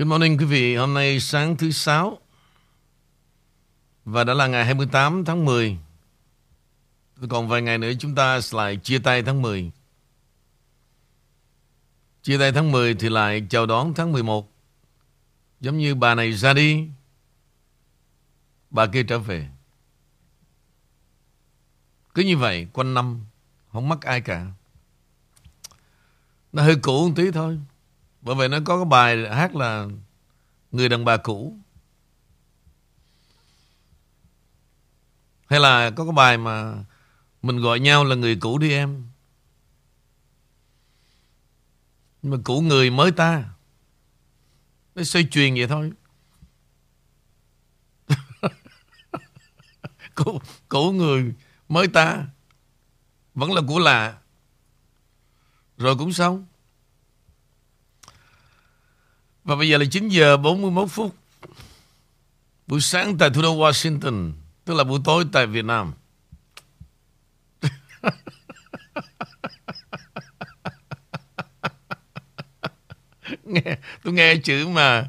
Good morning quý vị, hôm nay sáng thứ sáu và đã là ngày 28 tháng 10. Còn vài ngày nữa chúng ta lại chia tay tháng 10. Chia tay tháng 10 thì lại chào đón tháng 11. Giống như bà này ra đi, bà kia trở về. Cứ như vậy, quanh năm, không mắc ai cả. Nó hơi cũ một tí thôi. Bởi vậy nó có cái bài hát là Người đàn bà cũ. Hay là có cái bài mà mình gọi nhau là người cũ đi em. Nhưng mà cũ người mới ta. Nó xoay truyền vậy thôi. cũ, cũ người mới ta. Vẫn là của lạ. Rồi cũng xong. Và bây giờ là 9 giờ 41 phút. Buổi sáng tại thủ đô Washington, tức là buổi tối tại Việt Nam. nghe tôi nghe chữ mà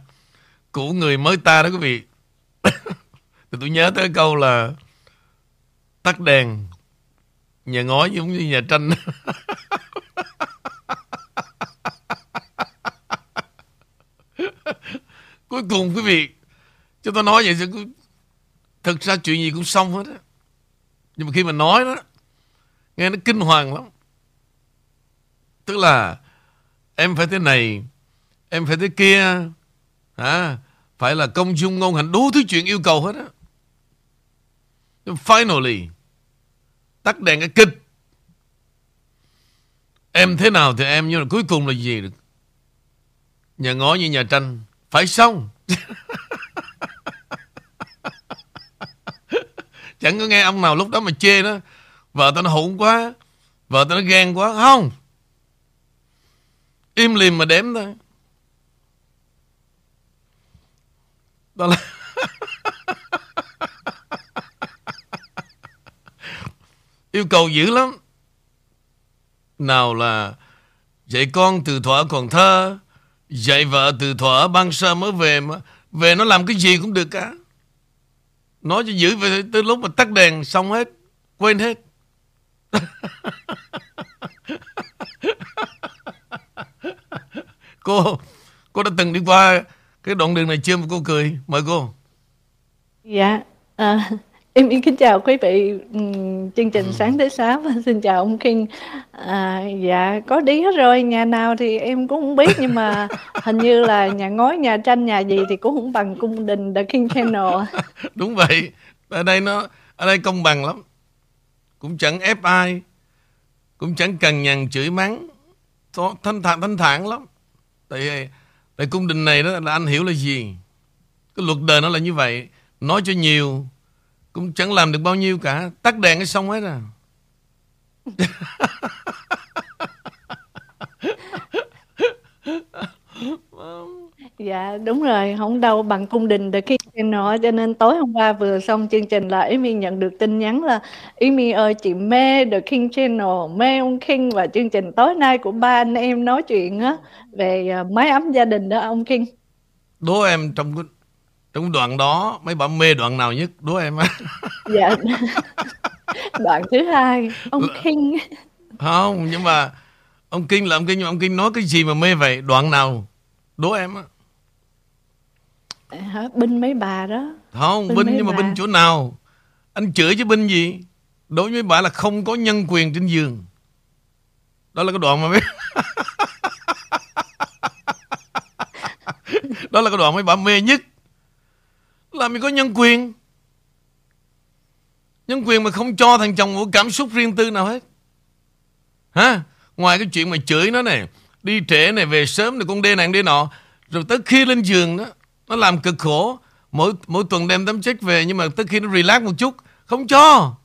của người mới ta đó quý vị. thì tôi nhớ tới câu là tắt đèn nhà ngói giống như nhà tranh. Cuối cùng quý vị Chúng ta nói vậy thì Thực ra chuyện gì cũng xong hết á. Nhưng mà khi mà nói đó Nghe nó kinh hoàng lắm. Tức là Em phải thế này Em phải thế kia à, Phải là công dung ngôn hành Đủ thứ chuyện yêu cầu hết á. Finally Tắt đèn cái kịch. Em thế nào thì em Nhưng mà cuối cùng là gì được? Nhà ngó như nhà tranh phải xong. Chẳng có nghe ông nào lúc đó mà chê đó Vợ tao nó hụn quá, Vợ tao nó ghen quá. Không. Im lìm mà đếm thôi. Đó là Yêu cầu dữ lắm. Nào là Dạy con từ thuở còn thơ Dạy vợ từ thỏa ban sơ mới về mà. Về nó làm cái gì cũng được cả. Nói cho giữ về tới lúc mà tắt đèn xong hết Quên hết. Cô Cô đã từng đi qua Cái đoạn đường này chưa mà cô cười? Mời cô. Dạ à, Em xin kính chào quý vị chương trình sáng thứ sáu và xin chào ông King. À, dạ có đi hết rồi, nhà nào thì em cũng không biết nhưng mà hình như là nhà ngói, nhà tranh, nhà gì thì cũng không bằng cung đình The King Channel. Đúng vậy. Ở đây nó ở đây công bằng lắm. Cũng chẳng ép ai. Cũng chẳng cần nhằn chửi mắng. Thanh thản thanh thản lắm. Tại tại cung đình này đó là anh hiểu là gì? Cái luật đời nó là như vậy. Nói cho nhiều cũng chẳng làm được bao nhiêu cả. Tắt đèn cái xong hết à. Dạ đúng rồi, không đâu bằng cung đình The King Channel cho nên tối hôm qua vừa xong chương trình là Amy nhận được tin nhắn là Amy ơi chị mê The King Channel, mê ông King. Và chương trình tối nay của ba anh em nói chuyện á về à, mái ấm gia đình đó ông King. Đố em trong trong đoạn đó mấy bạn mê đoạn nào nhất đố em á? Dạ. Đoạn thứ hai ông King không nhưng mà ông Kinh là ông Kinh nhưng mà ông Kinh nói cái gì mà mê vậy? Đoạn nào? Đố em á. Hả? Binh mấy bà đó. Không binh, binh nhưng bà. mà binh chỗ nào? Anh chửi chứ binh gì? Đối với bà là không có nhân quyền trên giường. Đó là cái đoạn mà mấy đó là cái đoạn mấy bà mê nhất làm gì có nhân quyền? Nhân quyền mà không cho thằng chồng một cảm xúc riêng tư nào hết. Hả? Ngoài cái chuyện mà chửi nó này, Đi trễ này, về sớm này, con đê này đê nọ, Rồi tới khi lên giường đó, Nó làm cực khổ. Mỗi mỗi tuần đem tấm check về, Nhưng mà tới khi nó relax một chút, Không cho.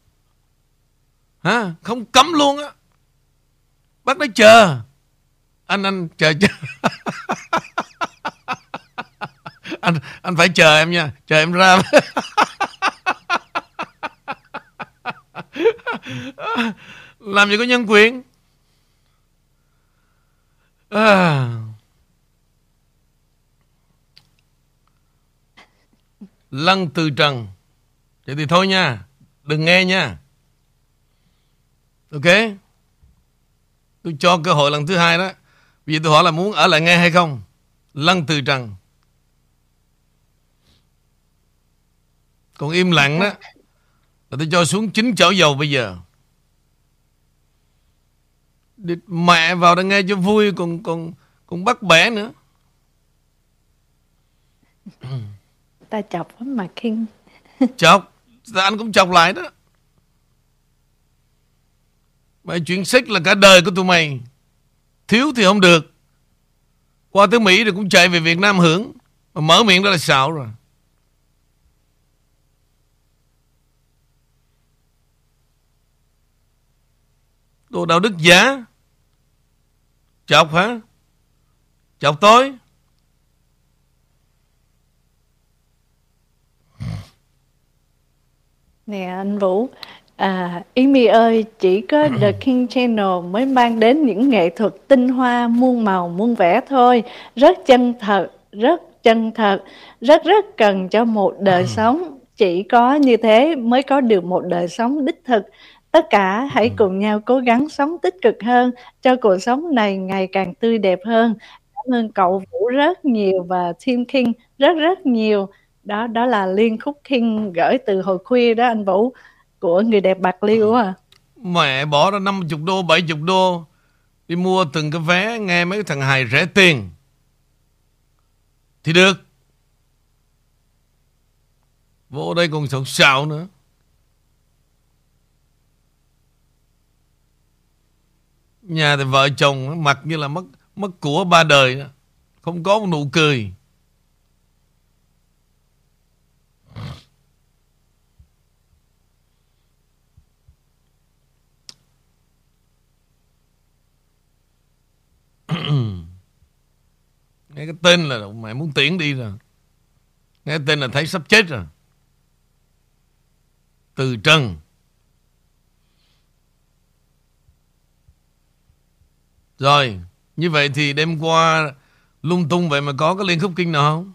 Hả? Không cấm luôn á. Bắt nó chờ. Anh anh, chờ chờ. anh anh phải chờ em nha, chờ em ra. Làm gì có nhân quyền? À. lăng từ trần. Vậy thì thôi nha, Đừng nghe nha. Ok. Tôi cho cơ hội lần thứ hai đó. Vì tôi hỏi là muốn ở lại nghe hay không? Lăng từ trần. Còn im lặng đó. Là tôi cho xuống chín chảo dầu bây giờ. Địt mẹ vào đây nghe cho vui Còn còn còn bắt bẻ nữa. Ta chọc lắm mà King. Chọc? Anh cũng chọc lại đó? Mày chuyện xích là cả đời của tụi mày. Thiếu thì không được. Qua tới Mỹ rồi cũng chạy về Việt Nam hưởng. Mà mở miệng đó là xạo rồi Đồ đạo đức giả Chọc hả Chọc tôi Nè anh Vũ À, Amy ơi, chỉ có The King Channel mới mang đến những nghệ thuật tinh hoa muôn màu muôn vẻ thôi. Rất chân thật, rất chân thật, rất rất cần cho một đời sống. Chỉ có như thế mới có được một đời sống đích thực. Tất cả hãy cùng nhau cố gắng sống tích cực hơn cho cuộc sống này ngày càng tươi đẹp hơn. Cảm ơn cậu Vũ rất nhiều và Team King rất rất nhiều. Đó đó là liên khúc King gửi từ hồi khuya đó anh Vũ của người đẹp bạc liêu à mẹ bỏ ra 50 đô 70 đô đi mua từng cái vé nghe mấy thằng hài rẻ tiền. Thì được. Vô đây còn sầu xạo nữa nhà thì vợ chồng mặt như là mất mất của ba đời không có một nụ cười. Nghe cái tên là mày muốn tiễn đi rồi. Nghe tên là thấy sắp chết rồi. Từ trần. Rồi như vậy thì đêm qua lung tung vậy mà có cái liên khúc kinh nào không?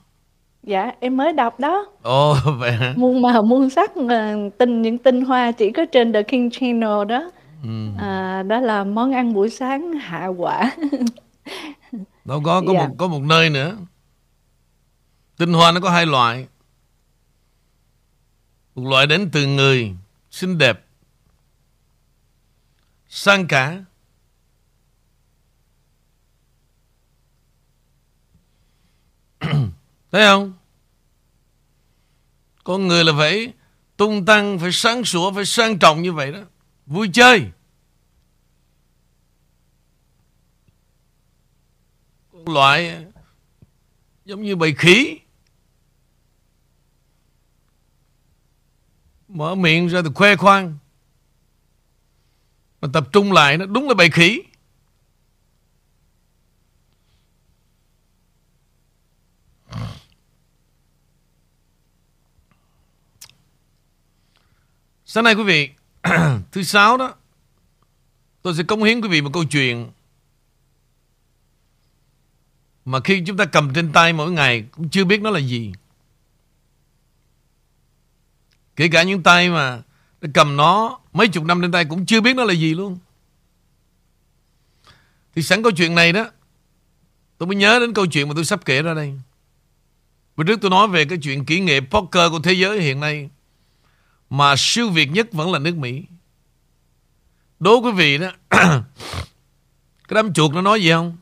Dạ em mới đọc đó. Ồ vậy hả? Muôn màu muôn sắc tinh những tinh hoa chỉ có trên the king channel đó. Ừ. à, đó là món ăn buổi sáng hạ quả. Đâu có có dạ. một có một nơi nữa. Tinh hoa nó có hai loại. Một loại đến từ người xinh đẹp sang cả thấy không? Con người là phải tung tăng, phải sáng sủa, phải sang trọng như vậy đó. Vui chơi. Loại giống như bầy khí mở miệng ra thì khoe khoang. Mà tập trung lại nó đúng là bầy khí sáng nay quý vị, thứ sáu đó, tôi sẽ cống hiến quý vị một câu chuyện mà khi chúng ta cầm trên tay mỗi ngày Cũng chưa biết nó là gì. Kể cả những tay mà Cầm nó mấy chục năm trên tay Cũng chưa biết nó là gì luôn. Thì sẵn câu chuyện này đó, Tôi mới nhớ đến câu chuyện mà tôi sắp kể ra đây. Bữa trước tôi nói về cái chuyện kỹ nghệ poker của thế giới hiện nay. Mà siêu việt nhất vẫn là nước Mỹ. Đố quý vị đó, Cái đám chuột nó nói gì không?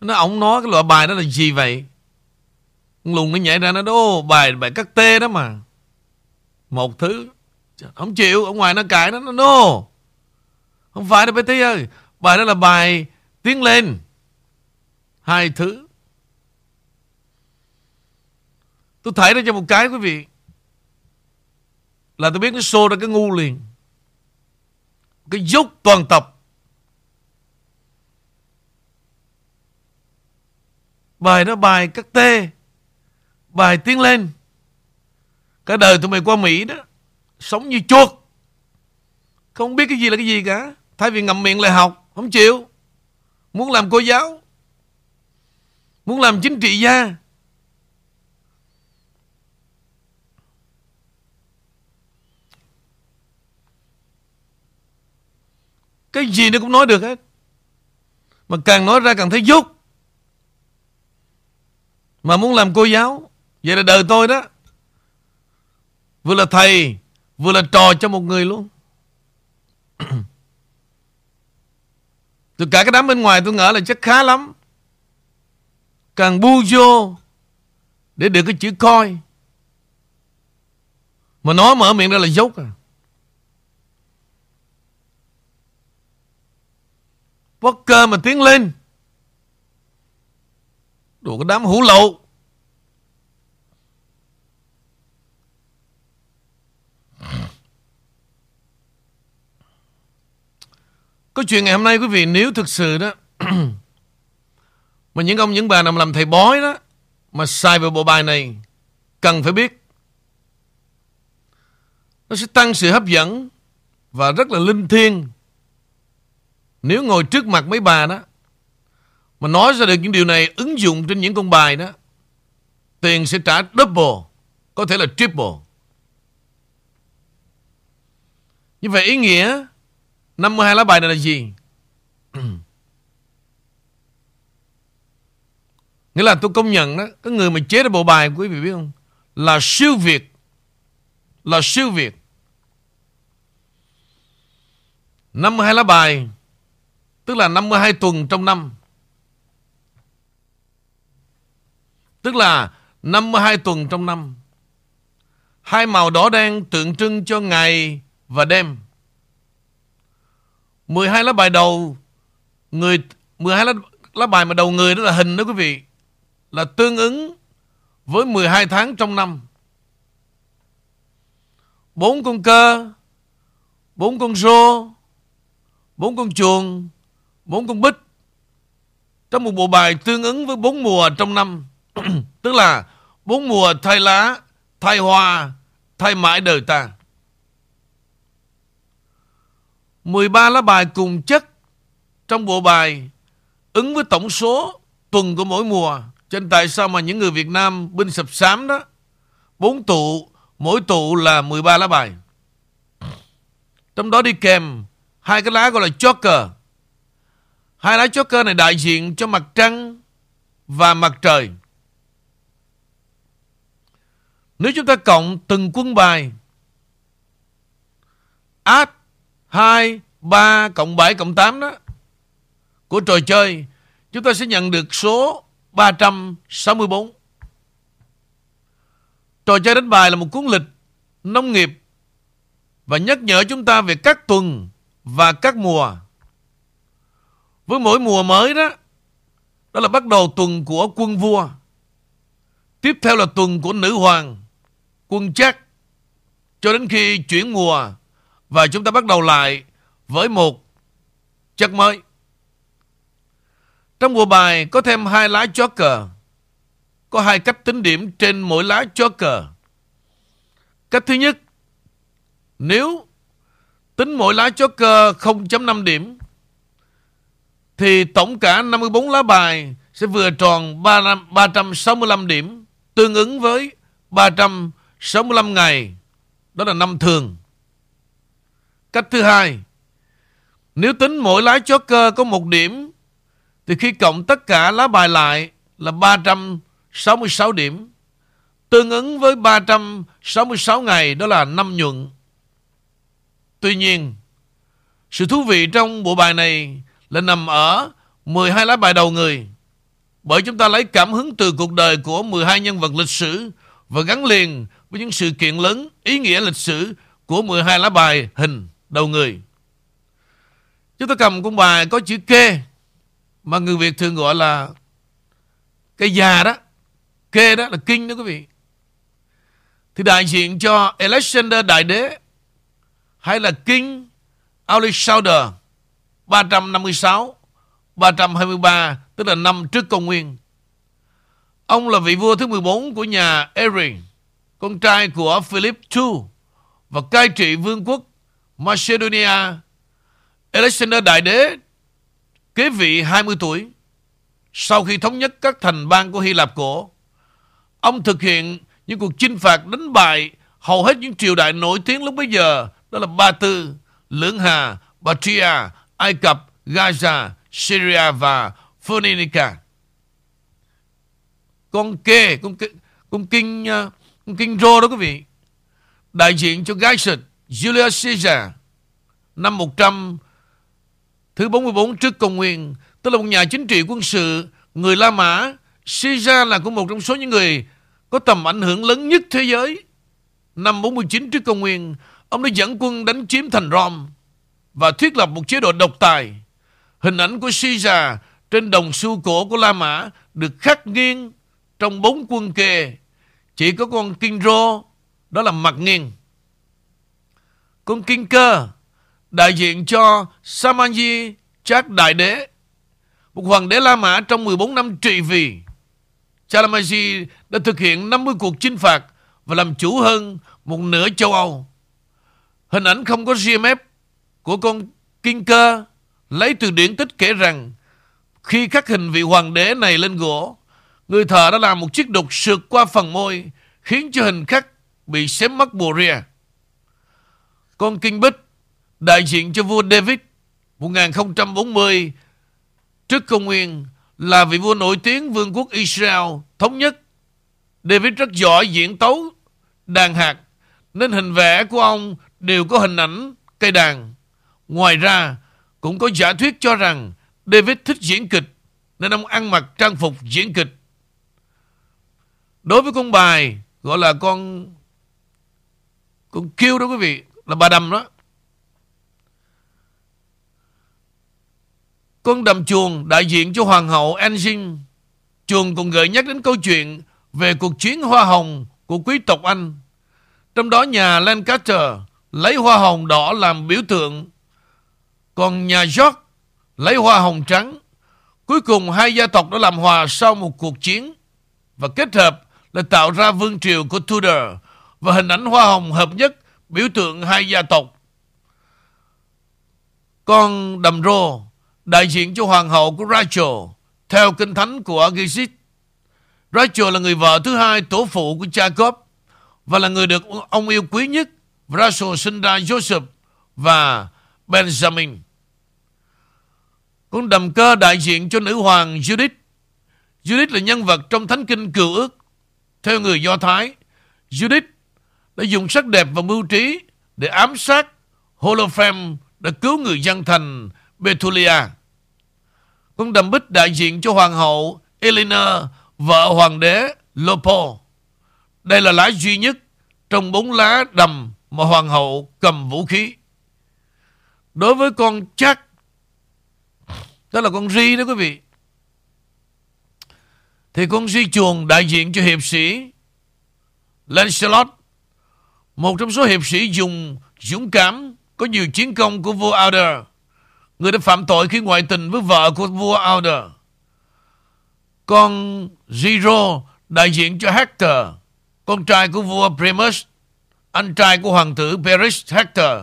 Nó, ông nói cái loại bài đó là gì vậy? Lùng nó nhảy ra nó đố, bài bài cắt tê đó mà. Một thứ, Không chịu, Ở ngoài nó cãi nó Nó no Không phải đâu, bé tí ơi. Bài đó là bài Tiến lên. Hai thứ. Tôi thấy ra cho một cái, quý vị. Là tôi biết nó xô ra cái ngu liền. Cái dốc toàn tập. Bài đó bài cắt tê. Bài tiến lên. Cả đời tụi mày qua Mỹ đó, Sống như chuột. Không biết cái gì là cái gì cả. Thay vì ngậm miệng lại học, Không chịu. Muốn làm cô giáo. Muốn làm chính trị gia. Cái gì nó cũng nói được hết. Mà càng nói ra càng thấy dốt. Mà muốn làm cô giáo, Vậy là đời tôi đó. Vừa là thầy, Vừa là trò cho một người luôn. Từ cả cái đám bên ngoài tôi ngỡ là chắc khá lắm. Càng bu vô Để được cái chữ coi. Mà nói mở miệng ra là dốt à. Poker mà tiến lên. Đồ cái đám hủ lậu. Có chuyện ngày hôm nay quý vị, nếu thực sự đó, Mà những ông, những bà nào làm thầy bói đó, Mà sai vào bộ bài này, Cần phải biết. Nó sẽ tăng sự hấp dẫn Và rất là linh thiêng. Nếu ngồi trước mặt mấy bà đó, Mà nói ra được những điều này, Ứng dụng trên những con bài đó, Tiền sẽ trả double, Có thể là triple. Như vậy ý nghĩa 52 lá bài này là gì? Nghĩa là tôi công nhận đó, Cái người mà chế ra bộ bài, quý vị biết không? Là siêu việt, Là siêu việt. 52 lá bài Tức là 52 tuần trong năm. Tức là 52 tuần trong năm. Hai màu đỏ đen tượng trưng cho ngày và đêm. 12 lá bài đầu người 12 lá, lá bài mà đầu người đó là hình đó quý vị là tương ứng với 12 tháng trong năm. Bốn con cơ, bốn con rô, bốn con chuồng, bốn con bích. Trong một bộ bài tương ứng với bốn mùa trong năm. Tức là bốn mùa thay lá, thay hoa, thay mãi đời ta. 13 lá bài cùng chất trong bộ bài ứng với tổng số tuần của mỗi mùa. Cho nên tại sao mà những người Việt Nam binh sập sám đó bốn tụ, mỗi tụ là 13 lá bài. Trong đó đi kèm hai cái lá gọi là Joker. Hai lá Joker này đại diện cho mặt trăng và mặt trời. Nếu chúng ta cộng từng quân bài add 2, 3 cộng 7 cộng 8 đó của trò chơi chúng ta sẽ nhận được số 364. Trò chơi đánh bài là một cuốn lịch nông nghiệp và nhắc nhở chúng ta về các tuần và các mùa. Với mỗi mùa mới đó, đó là bắt đầu tuần của quân vua. Tiếp theo là tuần của nữ hoàng, quân chắc, cho đến khi chuyển mùa và chúng ta bắt đầu lại với một chất mới. Trong mùa bài có thêm hai lá Joker. Có hai cách tính điểm trên mỗi lá Joker. Cách thứ nhất, nếu tính mỗi lá Joker 0.5 điểm, thì tổng cả 54 lá bài sẽ vừa tròn 365 điểm, tương ứng với 365 ngày. Đó là năm thường. Cách thứ hai, nếu tính mỗi lá joker có một điểm, thì khi cộng tất cả lá bài lại là 366 điểm, tương ứng với 366 ngày, đó là năm nhuận. Tuy nhiên, sự thú vị trong bộ bài này là nằm ở 12 lá bài đầu người. Bởi chúng ta lấy cảm hứng từ cuộc đời của 12 nhân vật lịch sử và gắn liền với những sự kiện lớn ý nghĩa lịch sử của 12 lá bài hình đầu người. Chúng ta cầm con bài có chữ kê mà người Việt thường gọi là cây già đó. Kê đó là kinh đó quý vị. Thì đại diện cho Alexander Đại Đế hay là King Alexander 356 323 tức là năm trước công nguyên. Ông là vị vua thứ 14 của nhà Erin, con trai của Philip II và cai trị vương quốc Macedonia, Alexander Đại Đế kế vị 20 tuổi. Sau khi thống nhất các thành bang của Hy Lạp cổ, ông thực hiện những cuộc chinh phạt đánh bại hầu hết những triều đại nổi tiếng lúc bấy giờ, đó là Ba Tư, Lưỡng Hà, Bactria, Ai Cập, Gaza, Syria và Phoenicia. Con kê, con, kê, con kinh ờ, con kinh rô đó quý vị, đại diện cho Gaius Julius Caesar, năm 100 thứ 44 trước công nguyên, tức là một nhà chính trị quân sự người La Mã. Caesar là cũng một trong số những người có tầm ảnh hưởng lớn nhất thế giới. Năm 49 trước công nguyên, ông đã dẫn quân đánh chiếm thành Rome và thiết lập một chế độ độc tài. Hình ảnh của Caesar trên đồng xu cổ của La Mã được khắc nghiêng trong bốn quân kề. Chỉ có con Kinh Rô, đó là mặt nghiêng. Con Kinh Cơ, đại diện cho Samanji Chát Đại Đế, một hoàng đế La Mã trong 14 năm trị vì. Chalamaji đã thực hiện 50 cuộc chinh phạt và làm chủ hơn một nửa châu Âu. Hình ảnh không có GMF của con Kinh Cơ lấy từ điển tích kể rằng khi khắc hình vị hoàng đế này lên gỗ, người thợ đã làm một chiếc đục sượt qua phần môi khiến cho hình khắc bị xém mất bùa ria. Con Kinh Bích đại diện cho vua David 1040 trước công nguyên là vị vua nổi tiếng vương quốc Israel thống nhất. David rất giỏi diễn tấu đàn hạt nên hình vẽ của ông đều có hình ảnh cây đàn. Ngoài ra, cũng có giả thuyết cho rằng David thích diễn kịch nên ông ăn mặc trang phục diễn kịch. Đối với con bài gọi là con con kêu đó quý vị là bà đầm đó. Con đầm chuồng đại diện cho hoàng hậu Anjing. Chuồng còn gợi nhắc đến câu chuyện về cuộc chiến hoa hồng của quý tộc Anh. Trong đó nhà Lancaster lấy hoa hồng đỏ làm biểu tượng, còn nhà York lấy hoa hồng trắng. Cuối cùng hai gia tộc đã làm hòa sau một cuộc chiến và kết hợp là tạo ra vương triều của Tudor và hình ảnh hoa hồng hợp nhất biểu tượng hai gia tộc. Con đầm rô, đại diện cho hoàng hậu của Rachel, theo kinh thánh của Agisit Rachel là người vợ thứ hai tổ phụ của Jacob và là người được ông yêu quý nhất. Rachel sinh ra Joseph và Benjamin. Con đầm cơ đại diện cho nữ hoàng Judith. Judith là nhân vật trong thánh kinh cựu ước. Theo người Do Thái, Judith đã dùng sắc đẹp và mưu trí để ám sát Holofem đã cứu người dân thành Bethulia. Con đầm bích đại diện cho hoàng hậu Eleanor, vợ hoàng đế Lopo. Đây là lá duy nhất trong bốn lá đầm mà hoàng hậu cầm vũ khí. Đối với con chắc, đó là con ri đó quý vị. Thì con ri chuồng đại diện cho hiệp sĩ Lancelot, một trong số hiệp sĩ dùng dũng cảm có nhiều chiến công của vua Alder. Người đã phạm tội khi ngoại tình với vợ của vua Alder. Con Zero đại diện cho Hector, con trai của vua Primus, anh trai của hoàng tử Paris Hector,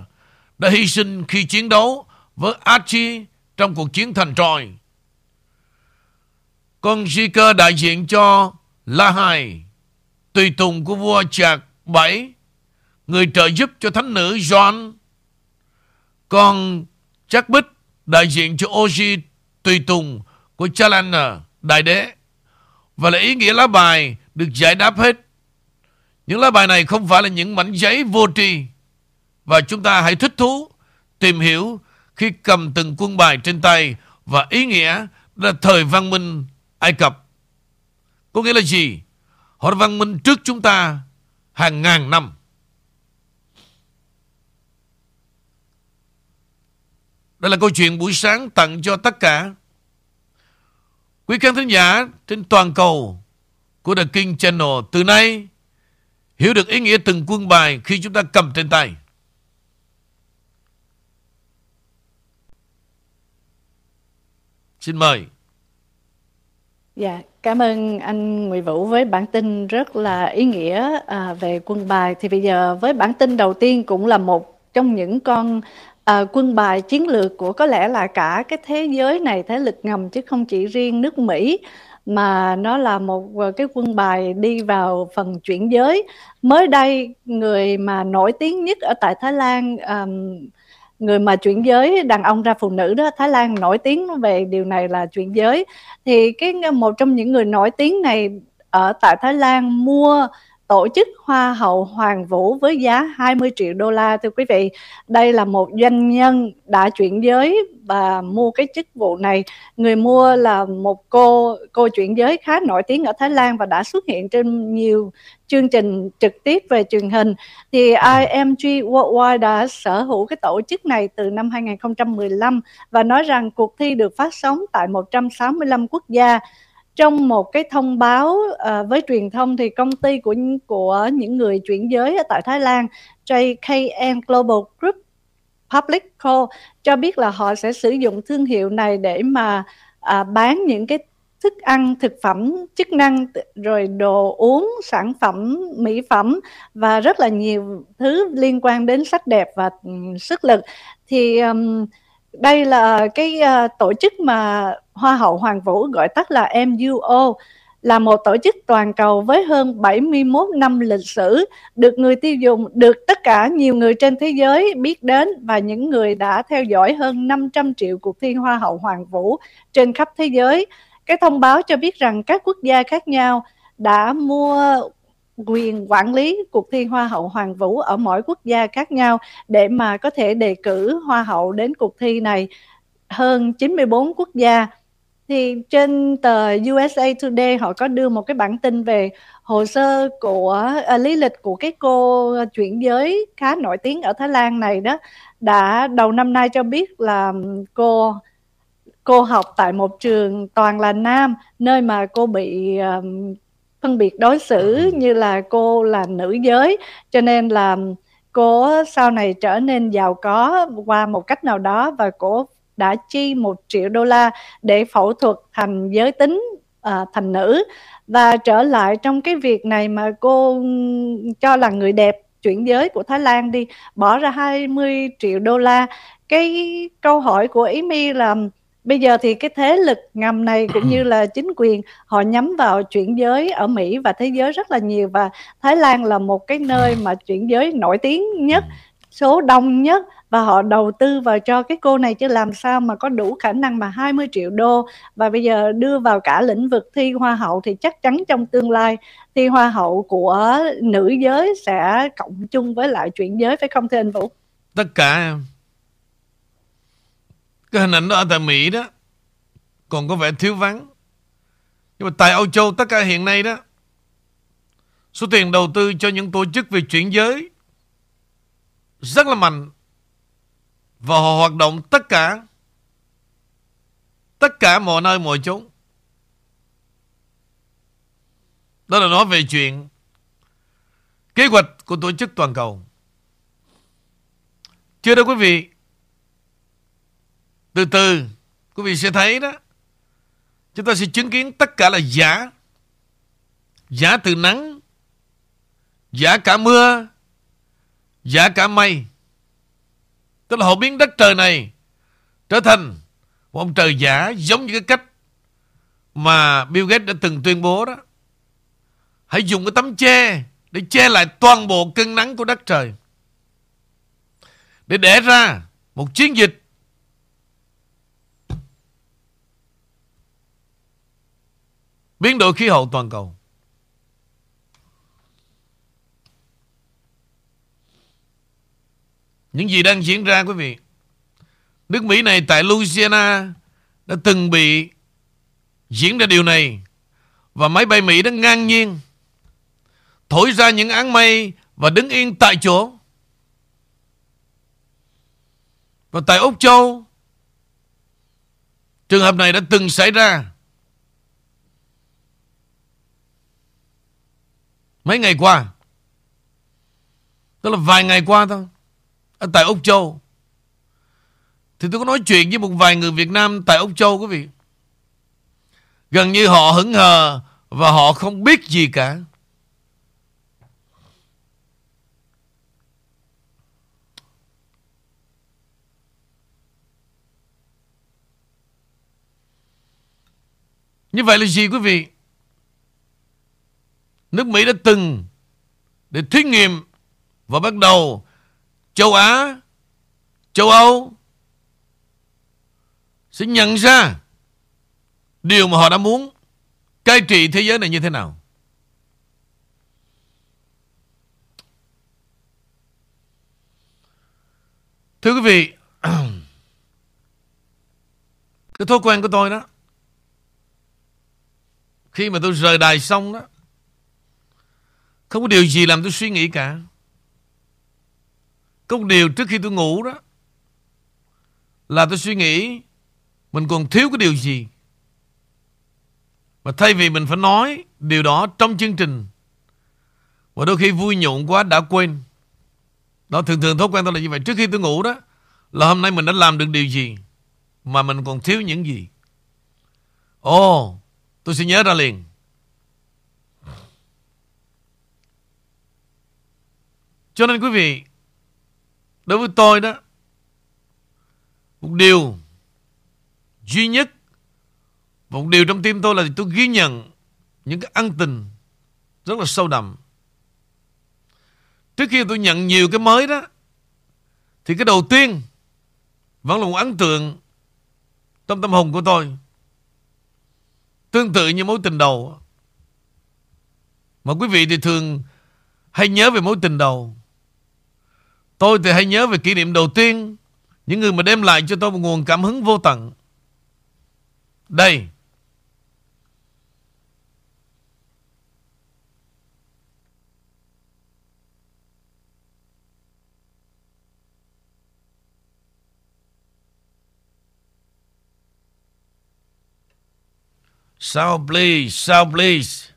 đã hy sinh khi chiến đấu với Archie trong cuộc chiến thành Troy. Con Zika đại diện cho La Hai, tùy tùng của vua Chạc Bảy, người trợ giúp cho thánh nữ John. Con Chắc Bích đại diện cho Oji tùy tùng của Chalana, đại đế. Và là ý nghĩa lá bài được giải đáp hết. Những lá bài này không phải là những mảnh giấy vô tri. Và chúng ta hãy thích thú tìm hiểu khi cầm từng quân bài trên tay và ý nghĩa là thời văn minh Ai Cập. Có nghĩa là gì? Họ văn minh trước chúng ta hàng ngàn năm. Đây là câu chuyện buổi sáng tặng cho tất cả quý khán thính giả trên toàn cầu của The King Channel. Từ nay, hiểu được ý nghĩa từng quân bài khi chúng ta cầm trên tay. Xin mời. Dạ, cảm ơn anh Nguyễn Vũ với bản tin rất là ý nghĩa à, về quân bài. Thì bây giờ với bản tin đầu tiên cũng là một trong những con à, quân bài chiến lược của có lẽ là cả cái thế giới này thế lực ngầm chứ không chỉ riêng nước Mỹ mà nó là một à, cái quân bài đi vào phần chuyển giới mới đây người mà nổi tiếng nhất ở tại Thái Lan um, người mà chuyển giới, đàn ông ra phụ nữ đó, Thái Lan nổi tiếng về điều này là chuyển giới. Thì cái, một trong những người nổi tiếng này ở tại Thái Lan mua tổ chức Hoa hậu Hoàng Vũ với giá 20 triệu đô la, thưa quý vị. Đây là một doanh nhân đã chuyển giới và mua cái chức vụ này. Người mua là một cô cô chuyển giới khá nổi tiếng ở Thái Lan và đã xuất hiện trên nhiều chương trình trực tiếp về truyền hình. Thì IMG Worldwide đã sở hữu cái tổ chức này từ năm 2015 và nói rằng cuộc thi được phát sóng tại 165 quốc gia trong một cái thông báo uh, với truyền thông thì công ty của của những người chuyển giới ở tại Thái Lan JKN Global Group Public Co cho biết là họ sẽ sử dụng thương hiệu này để mà à, bán những cái thức ăn thực phẩm chức năng rồi đồ uống sản phẩm mỹ phẩm và rất là nhiều thứ liên quan đến sắc đẹp và um, sức lực. Thì um, đây là cái uh, tổ chức mà Hoa hậu Hoàng Vũ gọi tắt là MUO là một tổ chức toàn cầu với hơn 71 năm lịch sử, được người tiêu dùng, được tất cả nhiều người trên thế giới biết đến và những người đã theo dõi hơn 500 triệu cuộc thi Hoa hậu Hoàng Vũ trên khắp thế giới. Cái thông báo cho biết rằng các quốc gia khác nhau đã mua quyền quản lý cuộc thi Hoa hậu Hoàng Vũ ở mỗi quốc gia khác nhau để mà có thể đề cử Hoa hậu đến cuộc thi này hơn 94 quốc gia. Thì trên tờ USA Today họ có đưa một cái bản tin về hồ sơ của à, lý lịch của cái cô chuyển giới khá nổi tiếng ở Thái Lan này đó đã đầu năm nay cho biết là cô cô học tại một trường toàn là nam nơi mà cô bị um, phân biệt đối xử như là cô là nữ giới. Cho nên là cô sau này trở nên giàu có qua một cách nào đó và cô đã chi một triệu đô la để phẫu thuật thành giới tính à, thành nữ. Và trở lại trong cái việc này mà cô cho là người đẹp chuyển giới của Thái Lan đi bỏ ra 20 triệu đô la. Cái câu hỏi của Ý Mi là bây giờ thì cái thế lực ngầm này cũng như là chính quyền, họ nhắm vào chuyển giới ở Mỹ và thế giới rất là nhiều và Thái Lan là một cái nơi mà chuyển giới nổi tiếng nhất, số đông nhất và họ đầu tư vào cho cái cô này chứ làm sao mà có đủ khả năng mà 20 triệu đô và bây giờ đưa vào cả lĩnh vực thi hoa hậu thì chắc chắn trong tương lai thi hoa hậu của nữ giới sẽ cộng chung với lại chuyển giới, phải không thưa anh Vũ? Tất cả cái hình ảnh đó ở tại Mỹ đó, còn có vẻ thiếu vắng. Nhưng mà tại Âu Châu, tất cả hiện nay đó, số tiền đầu tư cho những tổ chức về chuyển giới rất là mạnh và họ hoạt động tất cả tất cả mọi nơi mọi chỗ đó là nói về chuyện kế hoạch của tổ chức toàn cầu. Chưa đâu quý vị từ từ, quý vị sẽ thấy đó chúng ta sẽ chứng kiến tất cả là giả giả từ nắng, giả cả mưa, giả cả mây Tức là họ biến đất trời này trở thành một ông trời giả giống như cái cách mà Bill Gates đã từng tuyên bố đó. Hãy dùng cái tấm che để che lại toàn bộ cân nắng của đất trời. Để đẻ ra một chiến dịch biến đổi khí hậu toàn cầu. Những gì đang diễn ra, quý vị, Nước Mỹ này tại Louisiana Đã từng bị Diễn ra điều này Và máy bay Mỹ đã ngang nhiên Thổi ra những áng mây Và đứng yên tại chỗ Và tại Úc Châu, Trường hợp này đã từng xảy ra Mấy ngày qua Tức là vài ngày qua thôi ở tại Úc Châu. Thì tôi có nói chuyện với một vài người Việt Nam tại Úc Châu, quý vị. Gần như họ hững hờ và họ không biết gì cả. Như vậy là gì, quý vị? Nước Mỹ đã từng để thí nghiệm và bắt đầu châu Á châu Âu sẽ nhận ra điều mà họ đã muốn cai trị thế giới này như thế nào. Thưa quý vị, cái thói quen của tôi đó, khi mà tôi rời đài xong đó, không có điều gì làm tôi suy nghĩ cả. Có một điều trước khi tôi ngủ đó, là tôi suy nghĩ mình còn thiếu cái điều gì. Mà thay vì mình phải nói điều đó trong chương trình, và đôi khi vui nhộn quá đã quên. Đó thường thường thói quen tôi là như vậy. Trước khi tôi ngủ đó, là hôm nay mình đã làm được điều gì, mà mình còn thiếu những gì. Ồ, oh, tôi sẽ nhớ ra liền. Cho nên quý vị, đối với tôi đó, một điều duy nhất, một điều trong tim tôi là tôi ghi nhận những cái ân tình rất là sâu đậm. Trước khi tôi nhận nhiều cái mới đó, thì cái đầu tiên vẫn là một ấn tượng trong tâm hồn của tôi. Tương tự như mối tình đầu. Mà quý vị thì thường hay nhớ về mối tình đầu. Tôi thì hay nhớ về kỷ niệm đầu tiên Những người mà đem lại cho tôi một nguồn cảm hứng vô tận. Đây. Sao please, sao please?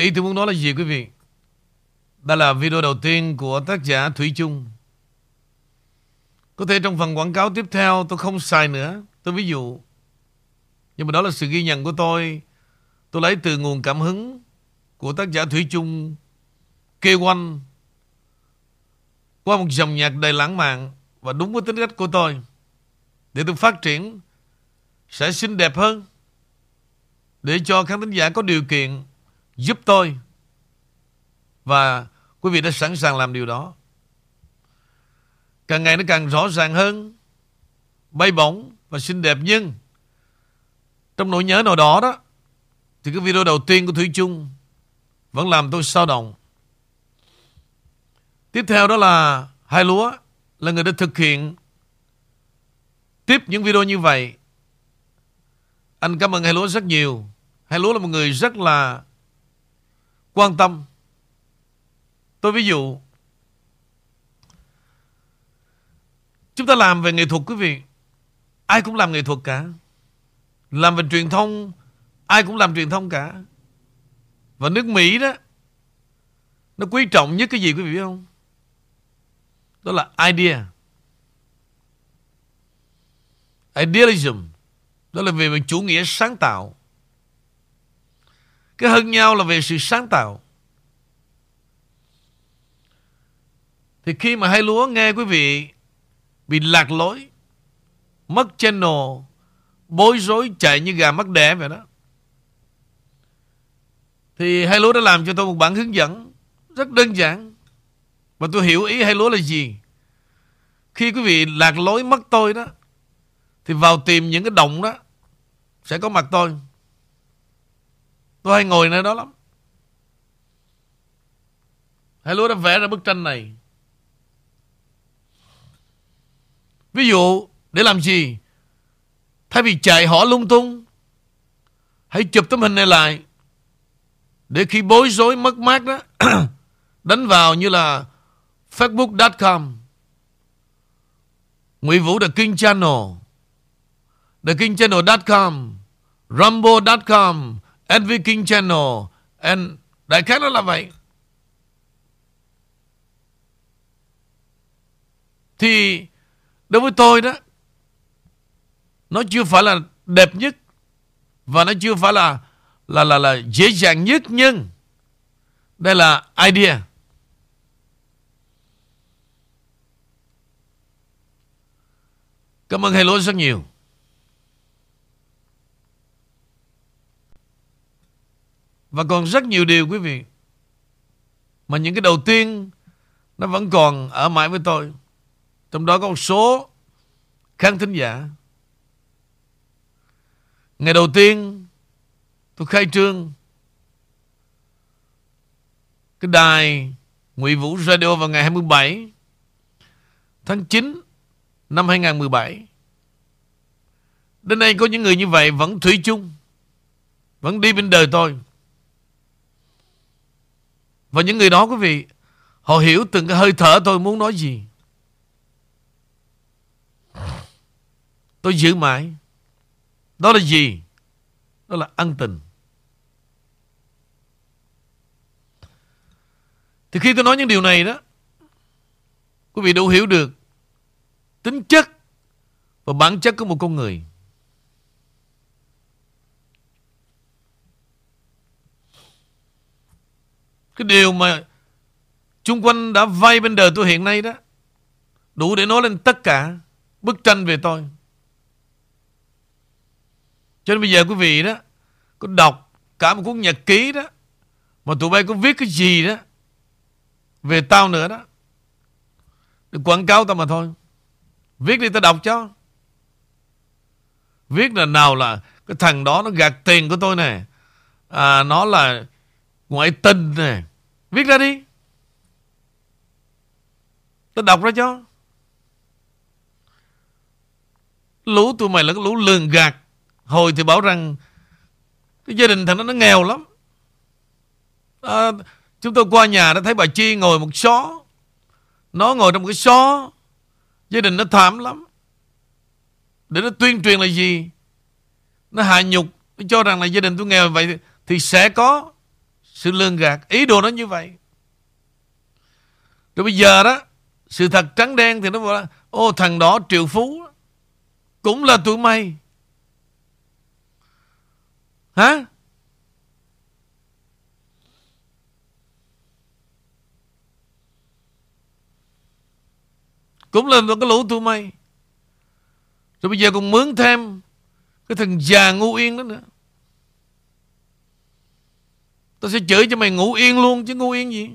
Ok, ý tôi muốn nói là gì quý vị? Đây là video đầu tiên của tác giả Thủy Chung. Có thể trong phần quảng cáo tiếp theo tôi không xài nữa. Tôi ví dụ. Nhưng mà đó là sự ghi nhận của tôi. Tôi lấy từ nguồn cảm hứng của tác giả Thủy Chung kêu quanh qua một dòng nhạc đầy lãng mạn và đúng với tính cách của tôi để tôi phát triển sẽ xinh đẹp hơn để cho khán thính giả có điều kiện giúp tôi. Và quý vị đã sẵn sàng làm điều đó. Càng ngày nó càng rõ ràng hơn, bay bổng và xinh đẹp. Nhưng trong nỗi nhớ nào đó đó, thì cái video đầu tiên của Thủy Chung vẫn làm tôi sao động. Tiếp theo đó là hai lúa là người đã thực hiện tiếp những video như vậy. Anh cảm ơn hai lúa rất nhiều. Hai lúa là một người rất là quan tâm. Tôi ví dụ chúng ta làm về nghệ thuật quý vị. Ai cũng làm nghệ thuật cả. Làm về truyền thông ai cũng làm truyền thông cả. Và nước Mỹ đó nó quý trọng nhất cái gì quý vị biết không? Đó là idea. Idealism đó là về, về chủ nghĩa sáng tạo cái hơn nhau là về sự sáng tạo. Thì khi mà hai lúa nghe quý vị bị lạc lối, mất channel, bối rối chạy như gà mất đẻ vậy đó, thì hai lúa đã làm cho tôi một bản hướng dẫn rất đơn giản. Và tôi hiểu ý hai lúa là gì. Khi quý vị lạc lối mất tôi đó, thì vào tìm những cái động đó, sẽ có mặt tôi tôi hay ngồi nơi đó lắm. Hãy lúa đã vẽ ra bức tranh này. Ví dụ, để làm gì? Thay vì chạy họ lung tung, hãy chụp tấm hình này lại. Để khi bối rối, mất mát đó, đánh vào như là facebook.com Nguyễn Vũ The King Channel, The King Channel.com Rumble.com NV King Channel. And đại khái nó là vậy. Thì, đối với tôi đó, nó chưa phải là đẹp nhất và nó chưa phải là là là là dễ dàng nhất, nhưng đây là idea. Cảm ơn hello rất nhiều. Và còn rất nhiều điều quý vị mà những cái đầu tiên nó vẫn còn ở mãi với tôi trong đó có một số khán thính giả ngày đầu tiên tôi khai trương cái đài Ngụy Vũ Radio vào ngày 27 tháng 9 năm 2017. Đến nay có những người như vậy vẫn thủy chung, vẫn đi bên đời tôi. Và những người đó quý vị, họ hiểu từng cái hơi thở tôi muốn nói gì. Tôi giữ mãi. Đó là gì? Đó là ân tình. Thì khi tôi nói những điều này đó Quý vị đủ hiểu được Tính chất Và bản chất của một con người Cái điều mà Trung quanh đã vay bên đời tôi hiện nay đó Đủ để nói lên tất cả Bức tranh về tôi. Cho nên bây giờ quý vị đó Có đọc cả một cuốn nhật ký đó Mà tụi bay có viết cái gì đó về tao nữa đó Để quảng cáo tao mà thôi. Viết đi tao đọc cho. Viết là nào là Cái thằng đó nó gạt tiền của tôi nè. À, Nó là Ngoại tình nè Viết ra đi Tao đọc ra cho Lũ tụi mày là cái lũ lường gạt Hồi thì bảo rằng Cái gia đình thằng nó nó nghèo lắm à, Chúng tôi qua nhà đã thấy bà Chi ngồi một xó. Nó ngồi trong một cái xó. Gia đình nó thảm lắm. Để nó tuyên truyền là gì? Nó hạ nhục. Nó cho rằng là gia đình tôi nghèo vậy thì sẽ có sự lường gạt, Ý đồ nó như vậy. Rồi bây giờ đó, Sự thật trắng đen thì nó bảo là, Ô, thằng đó triệu phú Cũng là tụi mày. Hả? Cũng là cái lũ tụi mày. Rồi bây giờ còn mướn thêm Cái thằng già ngu yên đó nữa. Tao sẽ chửi cho mày ngủ yên luôn Chứ ngu yên gì?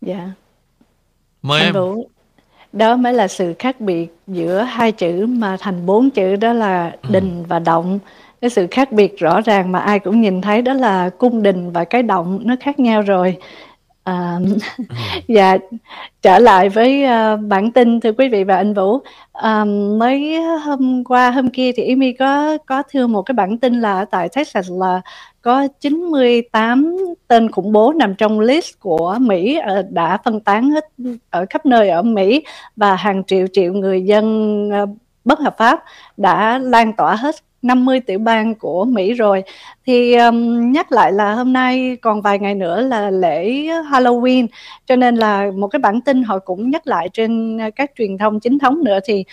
Dạ. Mời Anh em. Vũ đó mới là sự khác biệt giữa hai chữ mà thành bốn chữ đó là ừ. đình và động. Cái sự khác biệt rõ ràng mà ai cũng nhìn thấy đó là cung đình và cái động nó khác nhau rồi à, và trở lại với uh, bản tin thưa quý vị và anh Vũ. À, mới hôm qua hôm kia thì Amy có có thưa một cái bản tin là tại Texas là có 98 tên khủng bố nằm trong list của Mỹ ờ, đã phân tán hết ở khắp nơi ở Mỹ và hàng triệu triệu người dân ờ, bất hợp pháp đã lan tỏa hết 50 tiểu bang của Mỹ rồi. Thì um, nhắc lại là hôm nay còn vài ngày nữa là lễ Halloween cho nên là một cái bản tin họ cũng nhắc lại trên các truyền thông chính thống nữa thì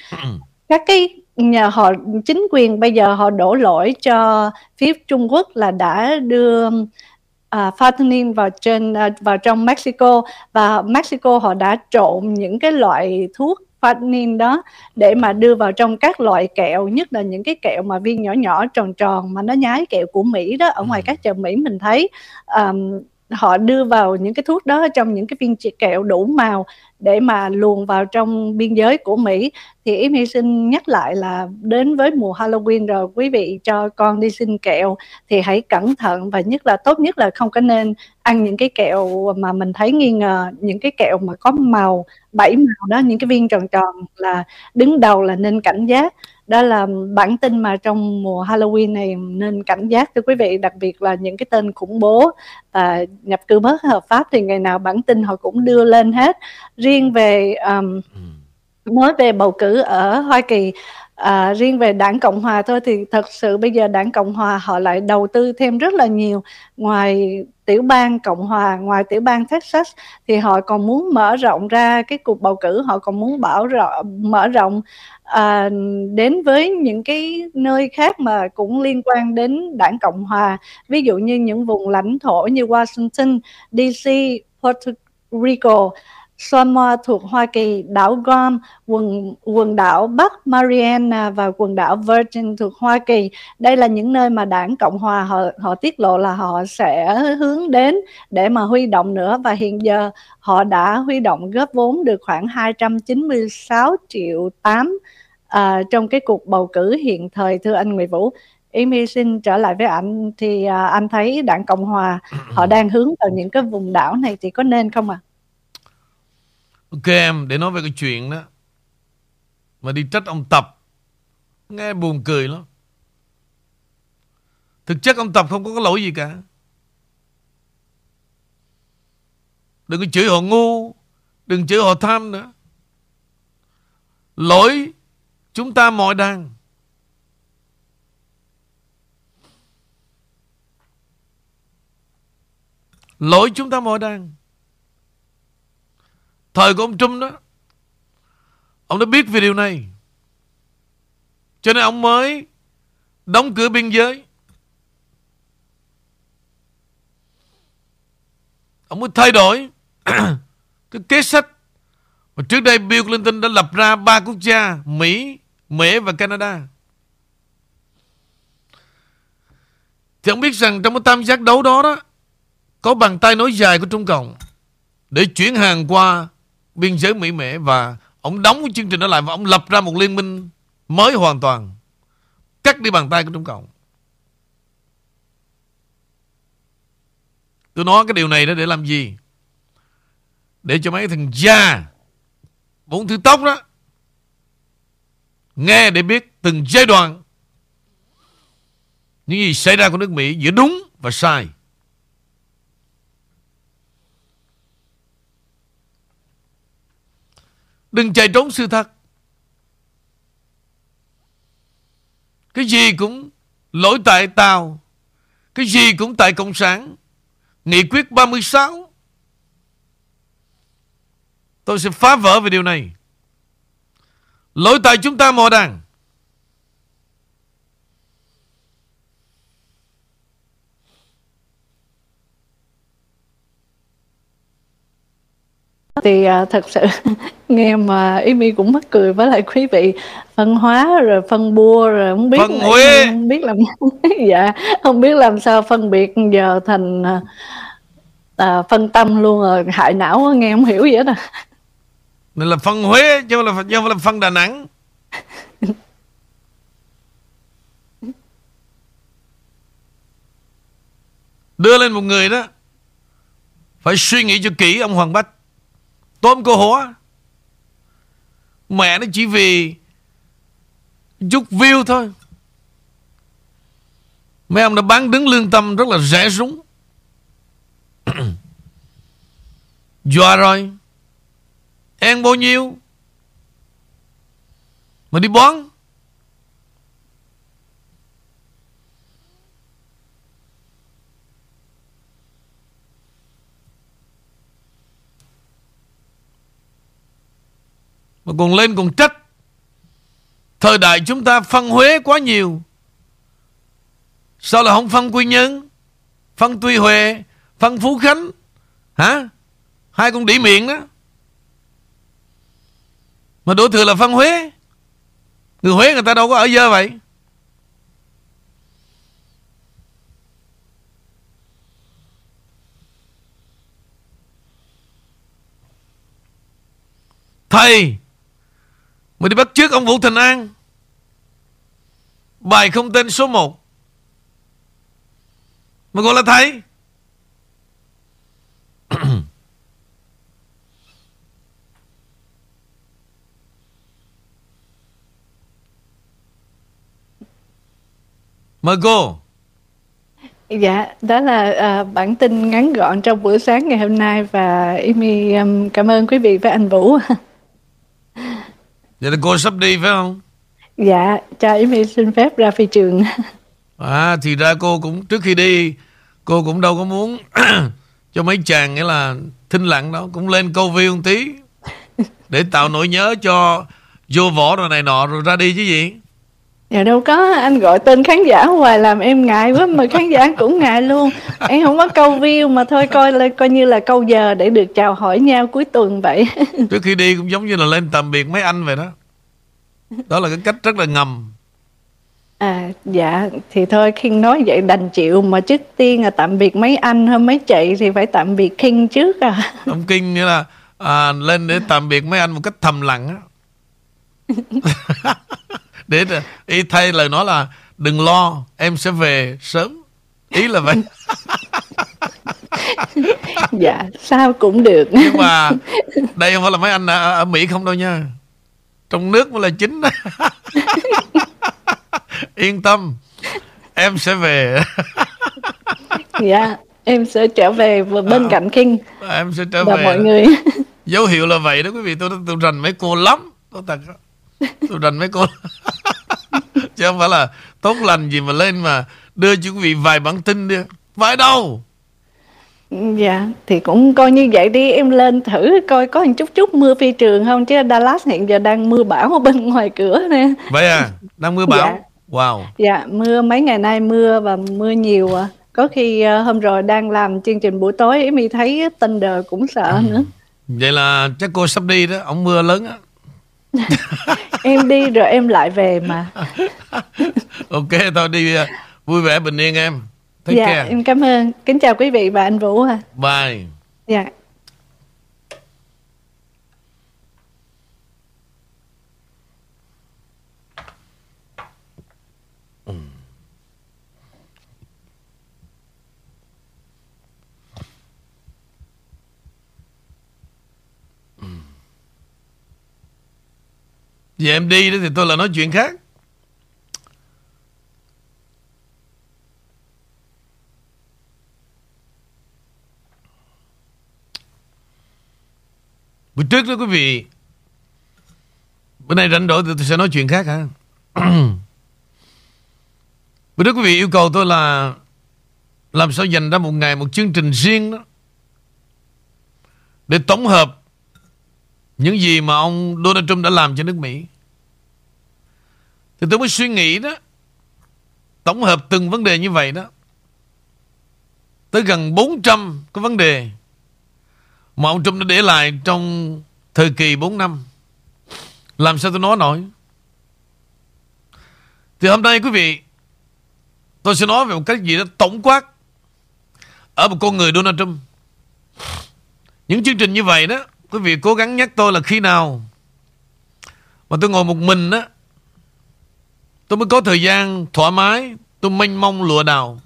các cái nhà họ chính quyền bây giờ họ đổ lỗi cho phía Trung Quốc là đã đưa uh, fentanyl vào trên uh, vào trong Mexico và Mexico họ đã trộn những cái loại thuốc fentanyl đó để mà đưa vào trong các loại kẹo nhất là những cái kẹo mà viên nhỏ nhỏ tròn tròn mà nó nhái kẹo của Mỹ đó ở ngoài các chợ Mỹ mình thấy um, họ đưa vào những cái thuốc đó trong những cái viên kẹo đủ màu để mà luồn vào trong biên giới của Mỹ. Thì Yến Hy xin nhắc lại là đến với mùa Halloween rồi, quý vị cho con đi xin kẹo thì hãy cẩn thận và nhất là, tốt nhất là không có nên ăn những cái kẹo mà mình thấy nghi ngờ, những cái kẹo mà có màu, bảy màu đó, những cái viên tròn tròn là đứng đầu là nên cảnh giác đó là bản tin mà trong mùa Halloween này nên cảnh giác thưa quý vị đặc biệt là những cái tên khủng bố và nhập cư bất hợp pháp thì ngày nào bản tin họ cũng đưa lên hết. Riêng về um, nói về bầu cử ở Hoa Kỳ À, riêng về đảng Cộng Hòa thôi thì thật sự bây giờ đảng Cộng Hòa họ lại đầu tư thêm rất là nhiều. Ngoài tiểu bang Cộng Hòa ngoài tiểu bang Texas thì họ còn muốn mở rộng ra cái cuộc bầu cử họ còn muốn bảo rộng mở rộng à, đến với những cái nơi khác mà cũng liên quan đến đảng Cộng Hòa. Ví dụ như những vùng lãnh thổ như Washington DC Puerto Rico. Samoa thuộc Hoa Kỳ, đảo Guam, quần quần đảo Bắc Mariana và quần đảo Virgin thuộc Hoa Kỳ. Đây là những nơi mà Đảng Cộng hòa họ họ tiết lộ là họ sẽ hướng đến để mà huy động nữa và hiện giờ họ đã huy động góp vốn được khoảng 296 triệu 8 à, trong cái cuộc bầu cử hiện thời thưa anh Nguyễn Vũ. Amy xin trở lại với anh thì à, anh thấy Đảng Cộng hòa họ đang hướng vào những cái vùng đảo này thì có nên không ạ? À? Ok em, để nói về cái chuyện đó. Mà đi trách ông Tập Nghe buồn cười lắm. Thực chất ông Tập không có cái lỗi gì cả. Đừng có chửi họ ngu Đừng chửi họ tham nữa. Lỗi Chúng ta mọi đang, Lỗi chúng ta mọi đang. Thời của ông Trump đó Ông đã biết về điều này. Cho nên ông mới Đóng cửa biên giới. Ông mới thay đổi Cái kế sách Mà trước đây Bill Clinton đã lập ra ba quốc gia Mỹ, Mỹ và Canada. Thì ông biết rằng trong cái tam giác đấu đó đó Có bàn tay nối dài của Trung Cộng Để chuyển hàng qua biên giới Mỹ Mễ và ông đóng cái chương trình đó lại và ông lập ra một liên minh mới hoàn toàn, cắt đi bàn tay của Trung Cộng. Tôi nói cái điều này đó để làm gì? Để cho mấy thằng già, bốn thứ tóc đó, nghe để biết từng giai đoạn những gì xảy ra của nước Mỹ giữa đúng và sai. Đừng chạy trốn sự thật. Cái gì cũng lỗi tại Tàu. Cái gì cũng tại Cộng sản. Nghị quyết 36. Tôi sẽ phá vỡ về điều này. Lỗi tại chúng ta, mò đàn. Thì à, thật sự nghe mà ý mi cũng mắc cười với lại quý vị phân hóa rồi phân bua rồi không biết Phân Huế. không biết làm dạ không biết làm sao phân biệt giờ thành à, à, phân tâm luôn rồi hại não nghe không hiểu gì hết à Này là phân Huế chứ không là, chứ không là phân Đà Nẵng. Đưa lên một người đó Phải suy nghĩ cho kỹ ông Hoàng Bách Tôm cô hổ Mẹ nó chỉ vì Chút view thôi. Mấy ông đã bán đứng lương tâm Rất là rẻ rúng. Dọa rồi. Ăn bao nhiêu? Mà đi bón. Mà còn lên còn trách. Thời đại chúng ta phân Huế quá nhiều. Sao là không phân Quy Nhơn, Phân Tuy Huệ, Phân Phú Khánh? Hả? Hai con đĩ miệng đó Mà đổ thừa là phân Huế. Người Huế người ta đâu có ở dơ vậy. Thầy mình đi bắt trước ông Vũ Thành An. Bài không tên số 1 Mà gọi là thầy. Mời cô. Dạ, đó là uh, bản tin ngắn gọn trong buổi sáng ngày hôm nay và Amy um, cảm ơn quý vị và anh Vũ. Vậy là cô sắp đi phải không dạ, cho Amy xin phép ra phi trường. À thì ra cô cũng trước khi đi Cô cũng đâu có muốn Cho mấy chàng nghĩa là Thinh lặng đó Cũng lên câu view một tí Để tạo nỗi nhớ cho Vô võ rồi này nọ rồi ra đi chứ gì Dạ đâu có, anh gọi tên khán giả hoài làm em ngại quá mà khán giả cũng ngại luôn. Em không có câu view mà thôi coi là coi như là câu giờ để được chào hỏi nhau cuối tuần vậy. Trước khi đi cũng giống như là lên tạm biệt mấy anh vậy đó Đó là cái cách rất là ngầm À dạ thì thôi khi nói vậy đành chịu mà trước tiên là tạm biệt mấy anh hay mấy chị thì phải tạm biệt King trước à. Ông Kinh nghĩa là à, Lên để tạm biệt mấy anh một cách thầm lặng á Để ý thay lời nói là Đừng lo em sẽ về sớm Ý là vậy dạ sao cũng được. Nhưng mà Đây không phải là mấy anh ở, ở Mỹ không đâu nha Trong nước mới là chính Yên tâm Em sẽ về Dạ em sẽ trở về bên À. cạnh King Em sẽ trở và về mọi người. Dấu hiệu là vậy đó quý vị Tôi tôi rành mấy cô lắm Tôi thật. Tôi rành mấy cô. Chứ không phải là tốt lành gì mà lên mà Đưa cho quý vị vài bản tin đi. Phải đâu. Dạ, thì cũng coi như vậy đi, em lên thử coi có một chút chút mưa phi trường không. Chứ Dallas hiện giờ đang mưa bão ở bên ngoài cửa nè. Vậy à? Đang mưa bão? Dạ. Wow. Dạ, mưa mấy ngày nay mưa và mưa nhiều à. Có khi ờ, hôm rồi đang làm chương trình buổi tối em thấy Thunder cũng sợ nữa. Vậy là chắc cô sắp đi đó. Ông mưa lớn á Em đi rồi em lại về mà. Ok thôi đi uh, Vui vẻ bình yên em Take dạ, care em cảm ơn. Kính chào quý vị và anh Vũ à. Bye Dạ. Giờ em đi đó thì tôi là nói chuyện khác Buổi trước đó quý vị, Bữa nay rảnh rỗi thì tôi sẽ nói chuyện khác hả? Bữa trước quý vị yêu cầu tôi là làm sao dành ra một ngày một chương trình riêng đó để tổng hợp những gì mà ông Donald Trump đã làm cho nước Mỹ. Thì tôi mới suy nghĩ đó tổng hợp từng vấn đề như vậy đó tới gần 400 cái vấn đề mà ông Trump đã để lại trong thời kỳ 4 năm. Làm sao tôi nói nổi? Thì hôm nay quý vị tôi sẽ nói về một cách gì đó tổng quát ở một con người Donald Trump. Những chương trình như vậy đó, quý vị cố gắng nhắc tôi là khi nào mà tôi ngồi một mình đó, tôi mới có thời gian thoải mái, tôi mênh mông lụa đào.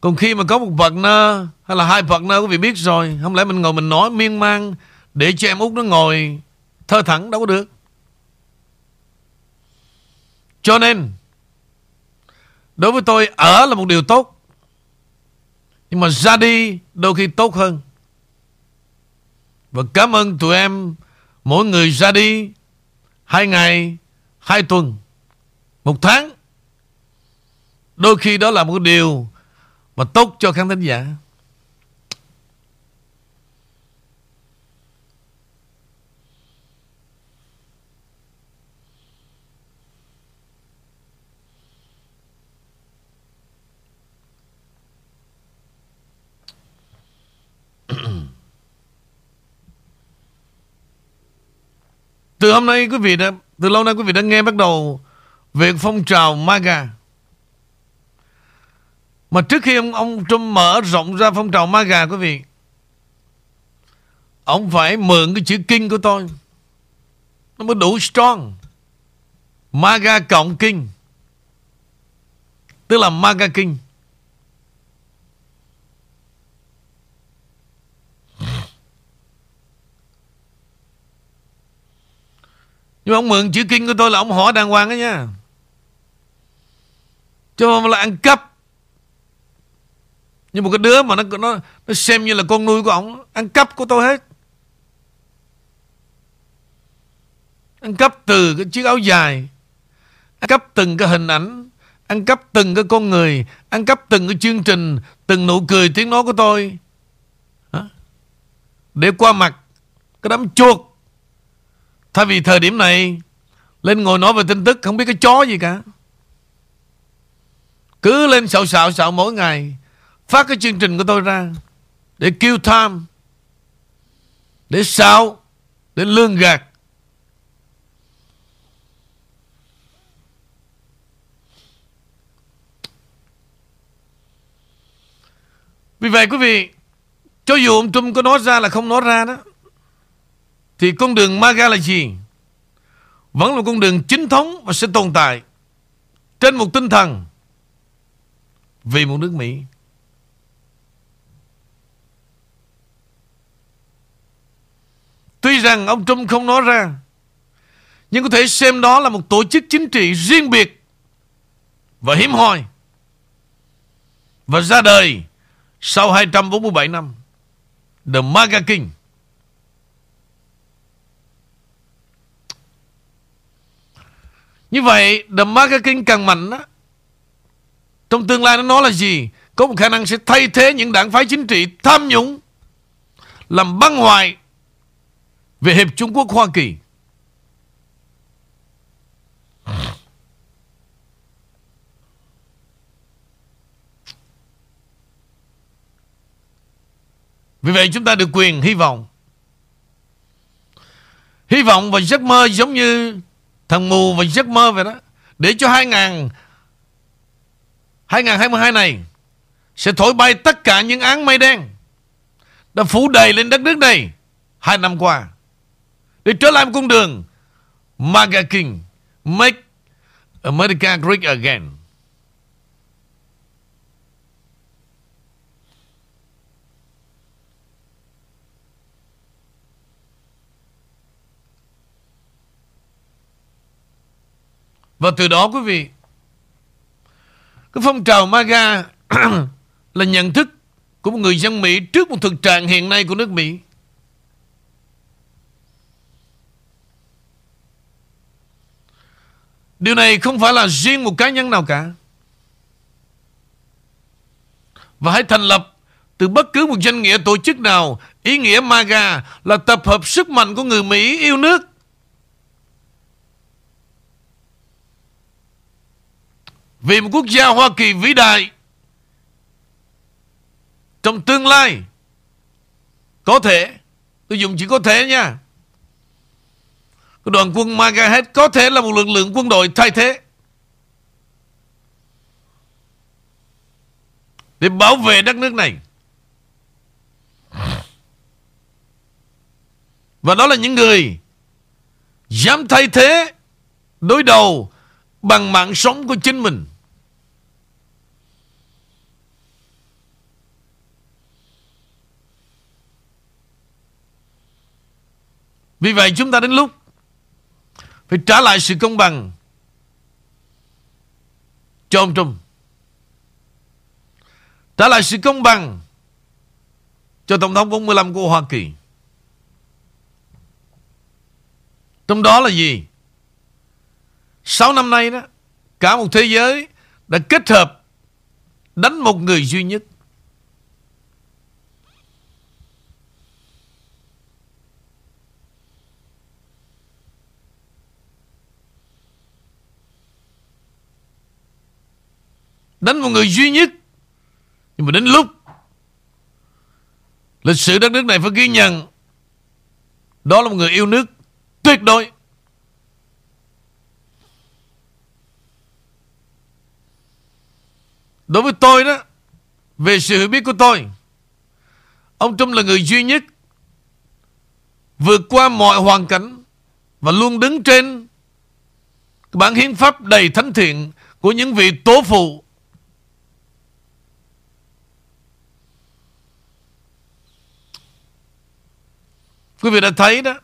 Còn khi mà có một partner hay là hai partner quý vị biết rồi, không lẽ mình ngồi mình nói miên man để cho em út nó ngồi thơ thẳng đâu có được. Cho nên đối với tôi ở là một điều tốt. Nhưng mà ra đi đôi khi tốt hơn. Và cảm ơn tụi em mỗi người ra đi hai ngày, hai tuần, một tháng. Đôi khi đó là một điều mà tốt cho khán thính giả. Từ hôm nay quý vị đã, Từ lâu nay quý vị đã nghe bắt đầu việc phong trào MAGA. Mà trước khi ông, ông Trump mở rộng ra phong trào MAGA quý vị Ông phải mượn cái chữ kinh của tôi. Nó mới đủ strong. MAGA cộng kinh. Tức là MAGA kinh. Nhưng mà ông mượn chữ kinh của tôi là ông hỏi đàng hoàng đó nha. Chứ không là ăn cắp. Nhưng một cái đứa mà nó nó nó xem như là con nuôi của ông ăn cắp của tôi hết. Ăn cắp từ cái chiếc áo dài, ăn cắp từng cái hình ảnh, ăn cắp từng cái con người, ăn cắp từng cái chương trình, từng nụ cười tiếng nói của tôi. Để qua mặt cái đám chuột Thay vì thời điểm này Lên ngồi nói về tin tức Không biết cái chó gì cả cứ lên xạo xạo xạo mỗi ngày Phát cái chương trình của tôi ra Để kêu tham, Để xạo Để lương gạt Vì vậy quý vị, Cho dù ông Trump có nói ra là không nói ra đó, thì con đường MAGA là gì? Vẫn là con đường chính thống và sẽ tồn tại trên một tinh thần vì một nước Mỹ. Tuy rằng ông Trump không nói ra, Nhưng có thể xem đó là một tổ chức chính trị riêng biệt Và hiếm hoi Và ra đời Sau 247 năm The MAGA King Như vậy, The Marketing càng mạnh á trong tương lai nó nói là gì? Có một khả năng sẽ thay thế những đảng phái chính trị Tham nhũng, Làm băng hoại Về Hiệp Trung Quốc Hoa Kỳ. Vì vậy chúng ta được quyền hy vọng. Hy vọng và giấc mơ giống như Thằng mù và giấc mơ vậy đó. Để cho hai ngàn 2022 này Sẽ thổi bay tất cả những án mây đen Đã phủ đầy lên đất nước này Hai năm qua. Để trở lại một con đường MAGA King, Make America Great Again. Và từ đó, quý vị cái phong trào MAGA Là nhận thức Của một người dân Mỹ Trước một thực trạng hiện nay của nước Mỹ Điều này không phải là riêng một cá nhân nào cả. Và hãy thành lập từ bất cứ một danh nghĩa tổ chức nào. Ý nghĩa MAGA là tập hợp sức mạnh của người Mỹ yêu nước. Vì một quốc gia Hoa Kỳ vĩ đại, trong tương lai, có thể, tôi dùng chỉ có thể nha, cái đoàn quân MAGA hết có thể là một lực lượng quân đội thay thế. Để bảo vệ đất nước này. Và đó là những người dám thay thế, đối đầu bằng mạng sống của chính mình. Vì vậy chúng ta đến lúc phải trả lại sự công bằng cho ông Trung. Trả lại sự công bằng cho Tổng thống 45 của Hoa Kỳ. Trong đó là gì? 6 năm nay đó, cả một thế giới đã kết hợp đánh một người duy nhất. Đánh một người duy nhất. Nhưng mà đến lúc Lịch sử đất nước này phải ghi nhận, Đó là một người yêu nước Tuyệt đối. Đối với tôi đó, Về sự hiểu biết của tôi, Ông Trump là người duy nhất Vượt qua mọi hoàn cảnh Và luôn đứng trên Bản hiến pháp đầy thánh thiện Của những vị tố phụ Quý vị đã thấy đó.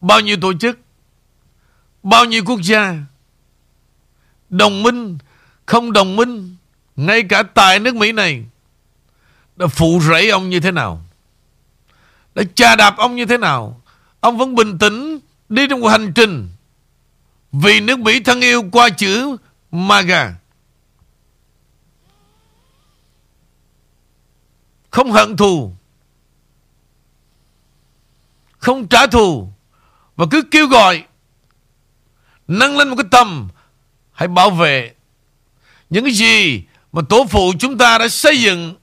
Bao nhiêu tổ chức, Bao nhiêu quốc gia Đồng minh, Không đồng minh, Ngay cả tại nước Mỹ này, Đã phụ rẫy ông như thế nào? Đã chà đạp ông như thế nào? Ông vẫn bình tĩnh Đi trong một hành trình Vì nước Mỹ thân yêu qua chữ MAGA. Không hận thù không trả thù và cứ kêu gọi nâng lên một cái tầm hãy bảo vệ những cái gì mà tổ phụ chúng ta đã xây dựng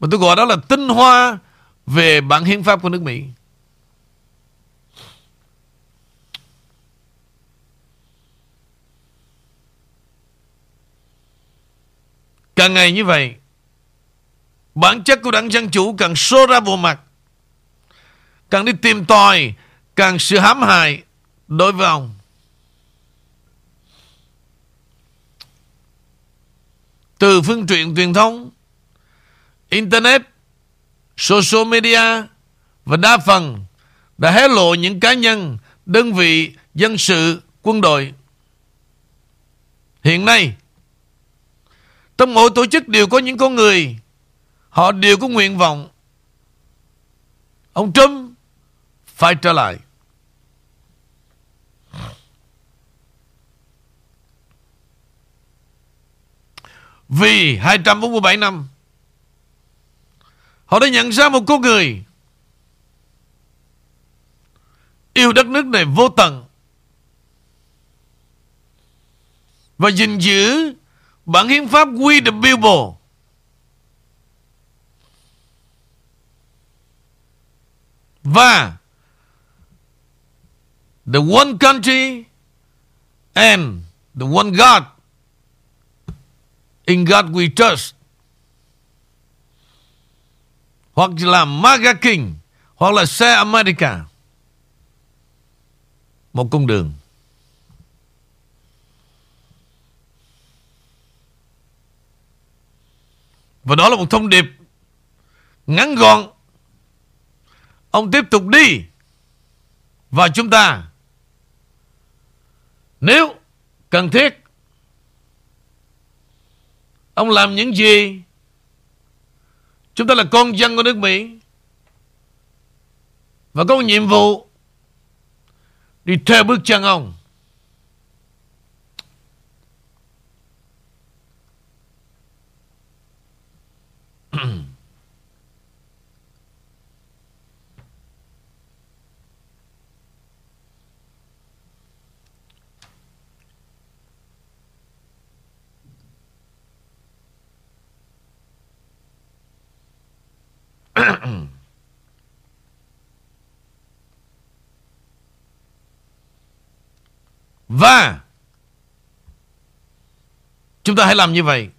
mà tôi gọi đó là tinh hoa về bản hiến pháp của nước Mỹ. Càng ngày như vậy, bản chất của đảng Dân Chủ càng sô ra bộ mặt càng đi tìm tòi càng sự hãm hại đối với ông. Từ phương tiện truyền thông, Internet, social media và đa phần đã hé lộ những cá nhân, đơn vị, dân sự, quân đội. Hiện nay, trong mỗi tổ chức đều có những con người, họ đều có nguyện vọng. Ông Trump phải trở lại. Vì 247 năm, Họ đã nhận ra một con người Yêu đất nước này vô tận Và gìn giữ Bản hiến pháp We the People Và the one country and the one God. In God we trust. Hoặc là MAGA King, hoặc là xe America. Một cung đường. Và đó là một thông điệp ngắn gọn. Ông tiếp tục đi. Và chúng ta nếu cần thiết, Ông làm những gì? Chúng ta là con dân của nước Mỹ Và có một nhiệm vụ Đi theo bước chân ông. Và chúng ta hãy làm như vậy.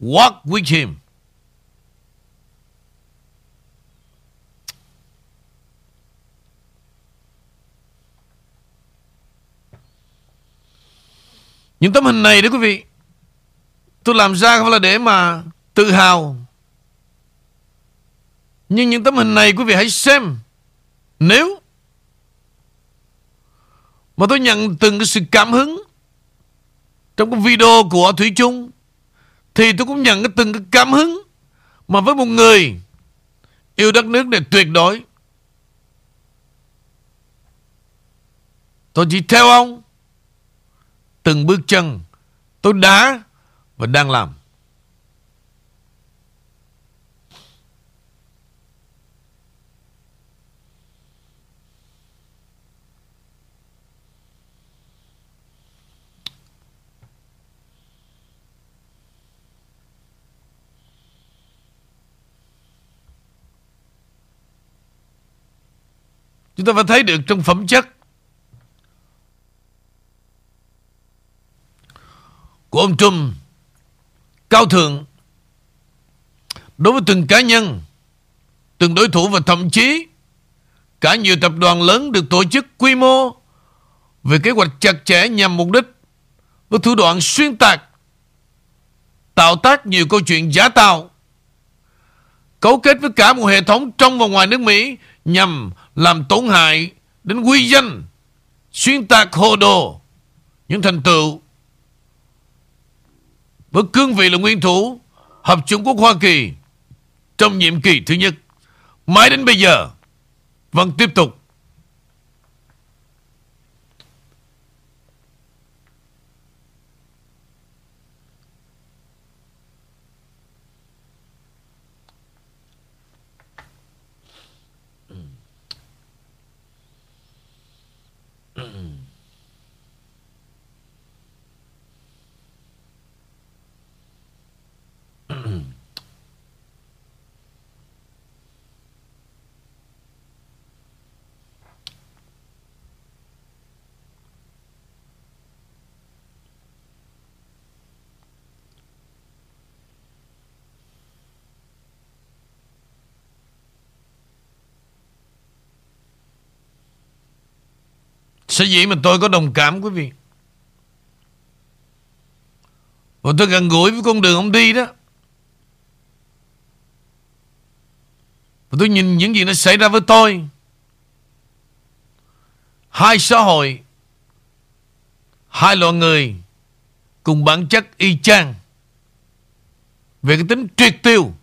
Walk with him. Những tấm hình này đó quý vị, Tôi làm ra không là để mà tự hào Nhưng những tấm hình này, quý vị hãy xem Nếu mà tôi nhận từng cái sự cảm hứng Trong cái video của Thủy Chung Thì tôi cũng nhận cái từng cái cảm hứng Mà với một người Yêu đất nước này tuyệt đối Tôi chỉ theo ông từng bước chân tôi đã và đang làm. Chúng ta phải thấy được trong phẩm chất của ông Trump cao thượng đối với từng cá nhân, từng đối thủ và thậm chí cả nhiều tập đoàn lớn được tổ chức quy mô về kế hoạch chặt chẽ nhằm mục đích với thủ đoạn xuyên tạc, tạo tác nhiều câu chuyện giả tạo, cấu kết với cả một hệ thống trong và ngoài nước Mỹ nhằm làm tổn hại đến quy danh, xuyên tạc hồ đồ những thành tựu với cương vị là nguyên thủ Hợp Trung Quốc Hoa Kỳ trong nhiệm kỳ thứ nhất. Mãi đến bây giờ vẫn tiếp tục Mm. Sở dĩ mà tôi có đồng cảm, quý vị. Và tôi gần gũi với con đường ông đi đó. Và tôi nhìn những gì nó xảy ra với tôi. Hai xã hội, Hai loại người Cùng bản chất y chang Về cái tính triệt tiêu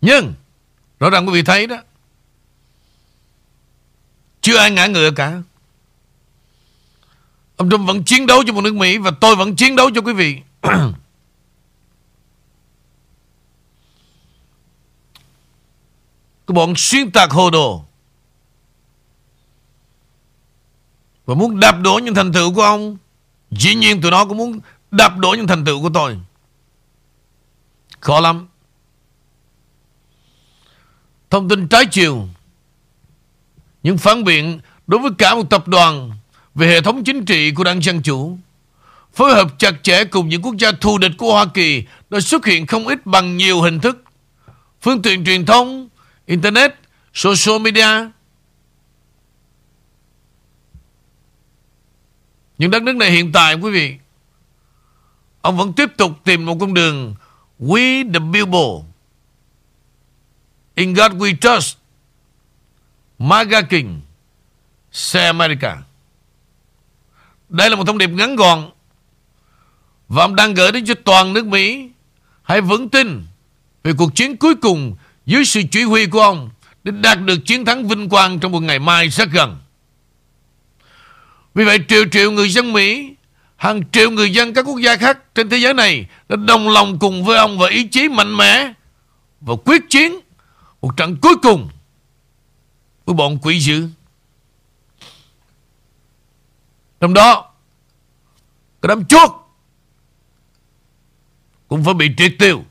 Nhưng, Rõ ràng quý vị thấy đó, Chưa ai ngã ngựa cả. Ông Trump vẫn chiến đấu cho một nước Mỹ Và tôi vẫn chiến đấu cho quý vị. Cái bọn xuyên tạc hồ đồ Và muốn đạp đổ những thành tựu của ông, Dĩ nhiên tụi nó cũng muốn đạp đổ những thành tựu của tôi. Khó lắm thông tin trái chiều, những phản biện đối với cả một tập đoàn về hệ thống chính trị của đảng Dân Chủ, phối hợp chặt chẽ cùng những quốc gia thù địch của Hoa Kỳ đã xuất hiện không ít bằng nhiều hình thức, phương tiện truyền thông, Internet, social media. Những đất nước này hiện tại quý vị, ông vẫn tiếp tục tìm một con đường We the Billboard In God We Trust. MAGA King, Say America. Đây là một thông điệp ngắn gọn Và ông đang gửi đến cho toàn nước Mỹ. Hãy vững tin Về cuộc chiến cuối cùng Dưới sự chỉ huy của ông Để đạt được chiến thắng vinh quang Trong một ngày mai rất gần. Vì vậy, triệu triệu người dân Mỹ, Hàng triệu người dân các quốc gia khác Trên thế giới này Đã đồng lòng cùng với ông Và ý chí mạnh mẽ Và quyết chiến một trận cuối cùng với bọn quỷ dữ. Trong đó, cái đám chuột cũng phải bị triệt tiêu.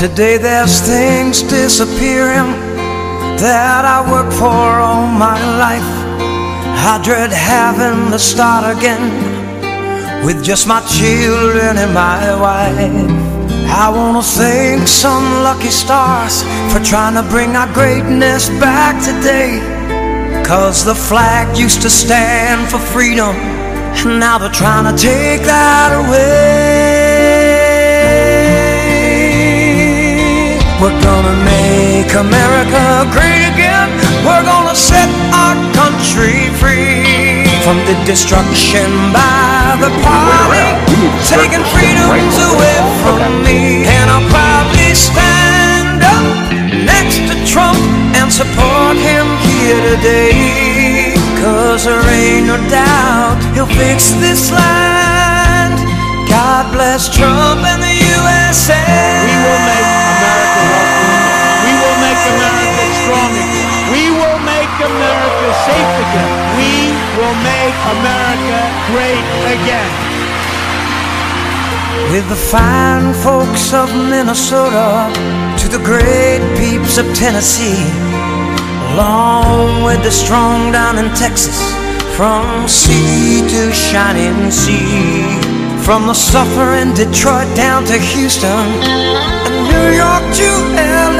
Today there's things disappearing that I worked for all my life. I dread having to start again with just my children and my wife. I wanna thank some lucky stars for trying to bring our greatness back today. Cause the flag used to stand for freedom, and now they're trying to take that away. We're gonna make America great again. We're gonna set our country free from the destruction by the party, taking freedoms away from me. And I'll probably stand up next to Trump and support him here today. Cause there ain't no doubt he'll fix this land. Will make America great again. With the fine folks of Minnesota to the great peeps of Tennessee, along with the strong down in Texas, from sea to shining sea, from the suffering Detroit down to Houston, and New York to LA.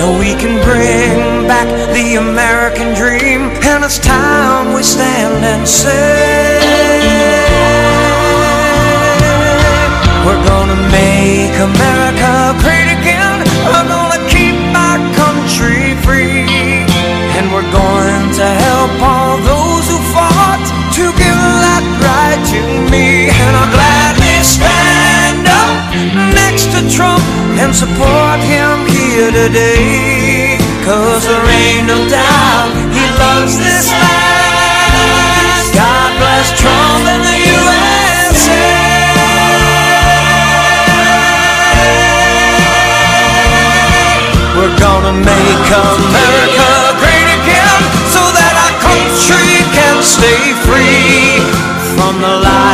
Now we can bring back the American dream, and it's time we stand and say. We're gonna make America great again. We're gonna keep our country free. And we're going to help all those who fought to give that right to me. And I'll gladly stand next to Trump and support him here today. Cause there ain't no doubt he loves this land. God bless Trump and the USA. We're gonna make America great again so that our country can stay free from the lies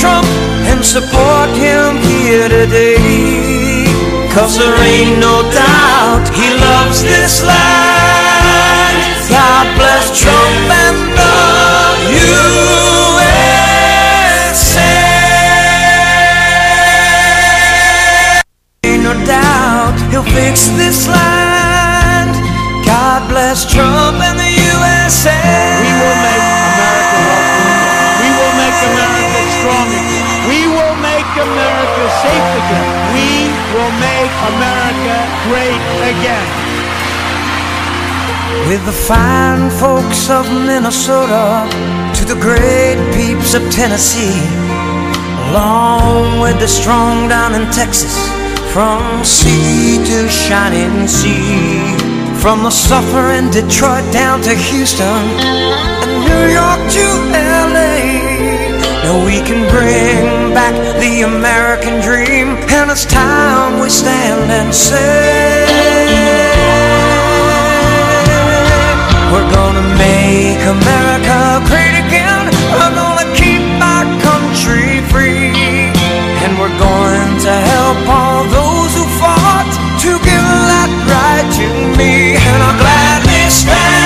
Trump and support him here today. Cause there ain't no doubt he loves this land. God bless Trump and the USA. Ain't no doubt he'll fix this land. Safe again. We will make America great again. With the fine folks of Minnesota to the great peeps of Tennessee, along with the strong down in Texas, from sea to shining sea, from the suffering Detroit down to Houston, and New York to LA. Now we can bring back the American dream, and it's time we stand and say. We're gonna make America great again. We're gonna keep our country free. And we're going to help all those who fought to give that right to me. And I'll gladly stand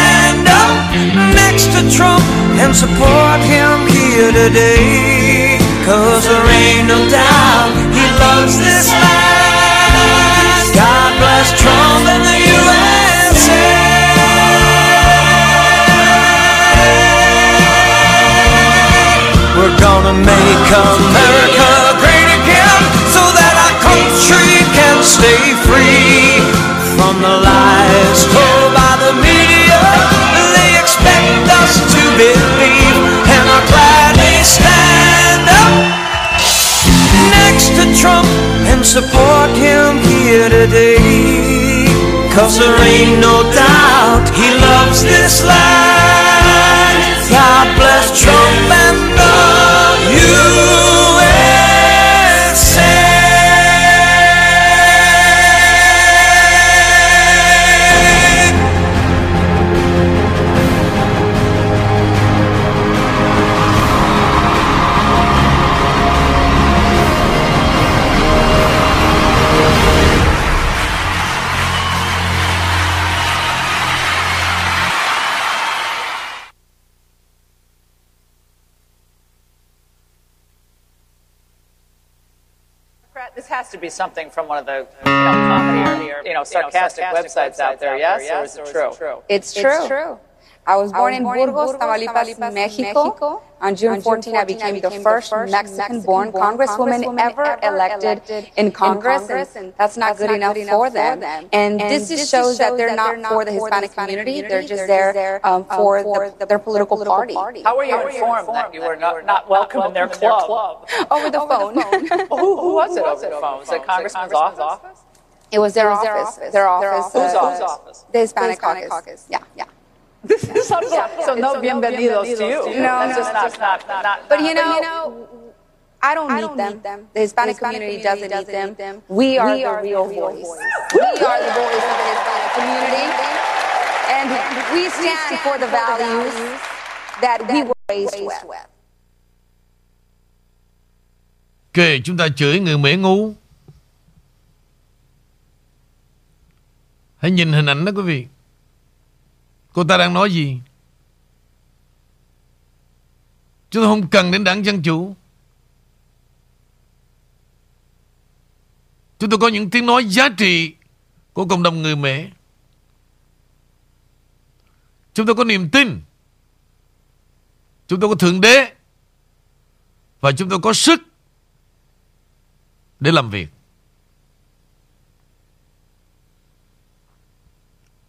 to Trump and support him here today. Cause there ain't no doubt he loves this land. God bless Trump and the USA. We're gonna make America great again so that our country can stay free from the lies told expect us to believe, and I gladly stand up next to Trump and support him here today. Cause there ain't no doubt he loves this land. God bless Trump from one of the you know, comedy or you know sarcastic, websites out there, yes, or is it true? It's true. I was born, in Burgos, Tamaulipas, Mexico. On June 14, I became the first Mexican-born congresswoman ever elected in Congress, and that's not good enough for them. And this just shows that they're not for the Hispanic community; they're just there um, for the, their political party. How were you informed that you were not, not welcome in their club? Over the phone. Who, who was it over the phone? Was it Congressman's office? It was their office. Their office. Whose uh, office? The Hispanic caucus. Yeah, yeah. So, so no bienvenidos to you. No, That's no, just not, not, not, not, But you know, I don't need them. The Hispanic community doesn't need them. We are the real voice. We are the voice of the Hispanic community. And we stand for the values that we were raised with. Kệ chúng ta chửi người Mỹ ngu Hãy nhìn hình ảnh đó quý vị Cô ta đang nói gì? Chúng ta không cần đến đảng Dân Chủ. Chúng tôi có những tiếng nói giá trị Của cộng đồng người Mỹ Chúng tôi có niềm tin. Chúng tôi có Thượng Đế. Và chúng tôi có sức Để làm việc.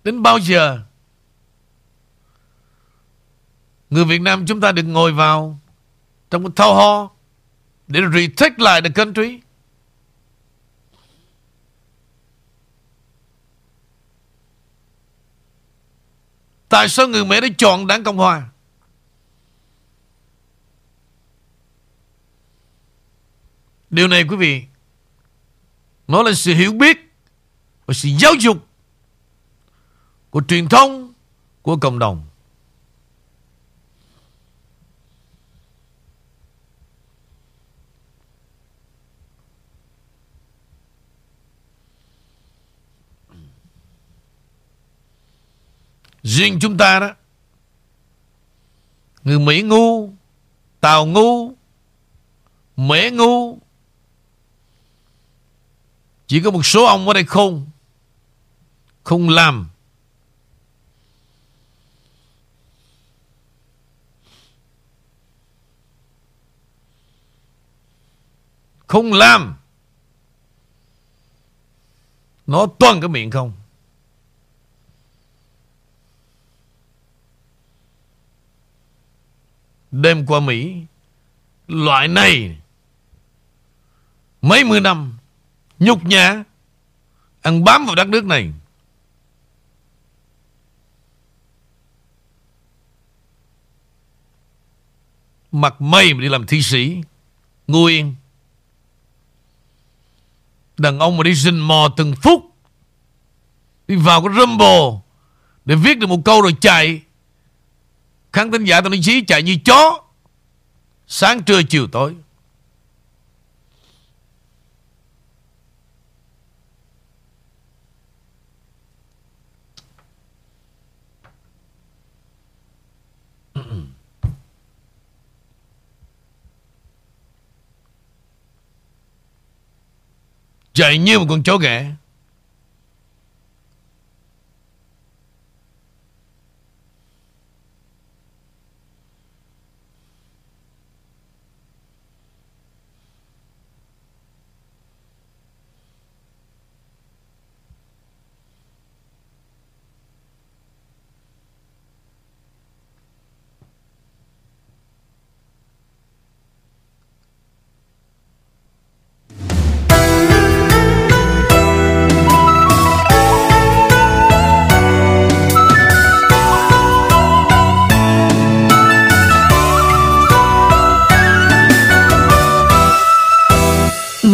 Đến bao giờ Người Việt Nam chúng ta được ngồi vào Trong một thao ho Để retake lại the country. Tại sao người Mỹ đã chọn đảng Cộng Hòa? Điều này, quý vị Nó là sự hiểu biết Và sự giáo dục Của truyền thông Của cộng đồng. Riêng chúng ta đó, Người Mỹ ngu, Tàu ngu Mễ ngu, Chỉ có một số ông ở đây không Không làm. Không làm, Nó toàn cái miệng không? Đêm qua Mỹ, Loại này, Mấy mươi năm, Nhục nhã, Ăn bám vào đất nước này. Mặt mây mà đi làm thi sĩ Ngu yên. Đàn ông mà đi rình mò từng phút, Đi vào cái rumble Để viết được một câu rồi chạy. Khán thính giả tôi nói chí chạy như chó, Sáng trưa chiều tối. Chạy như một con chó ghẻ.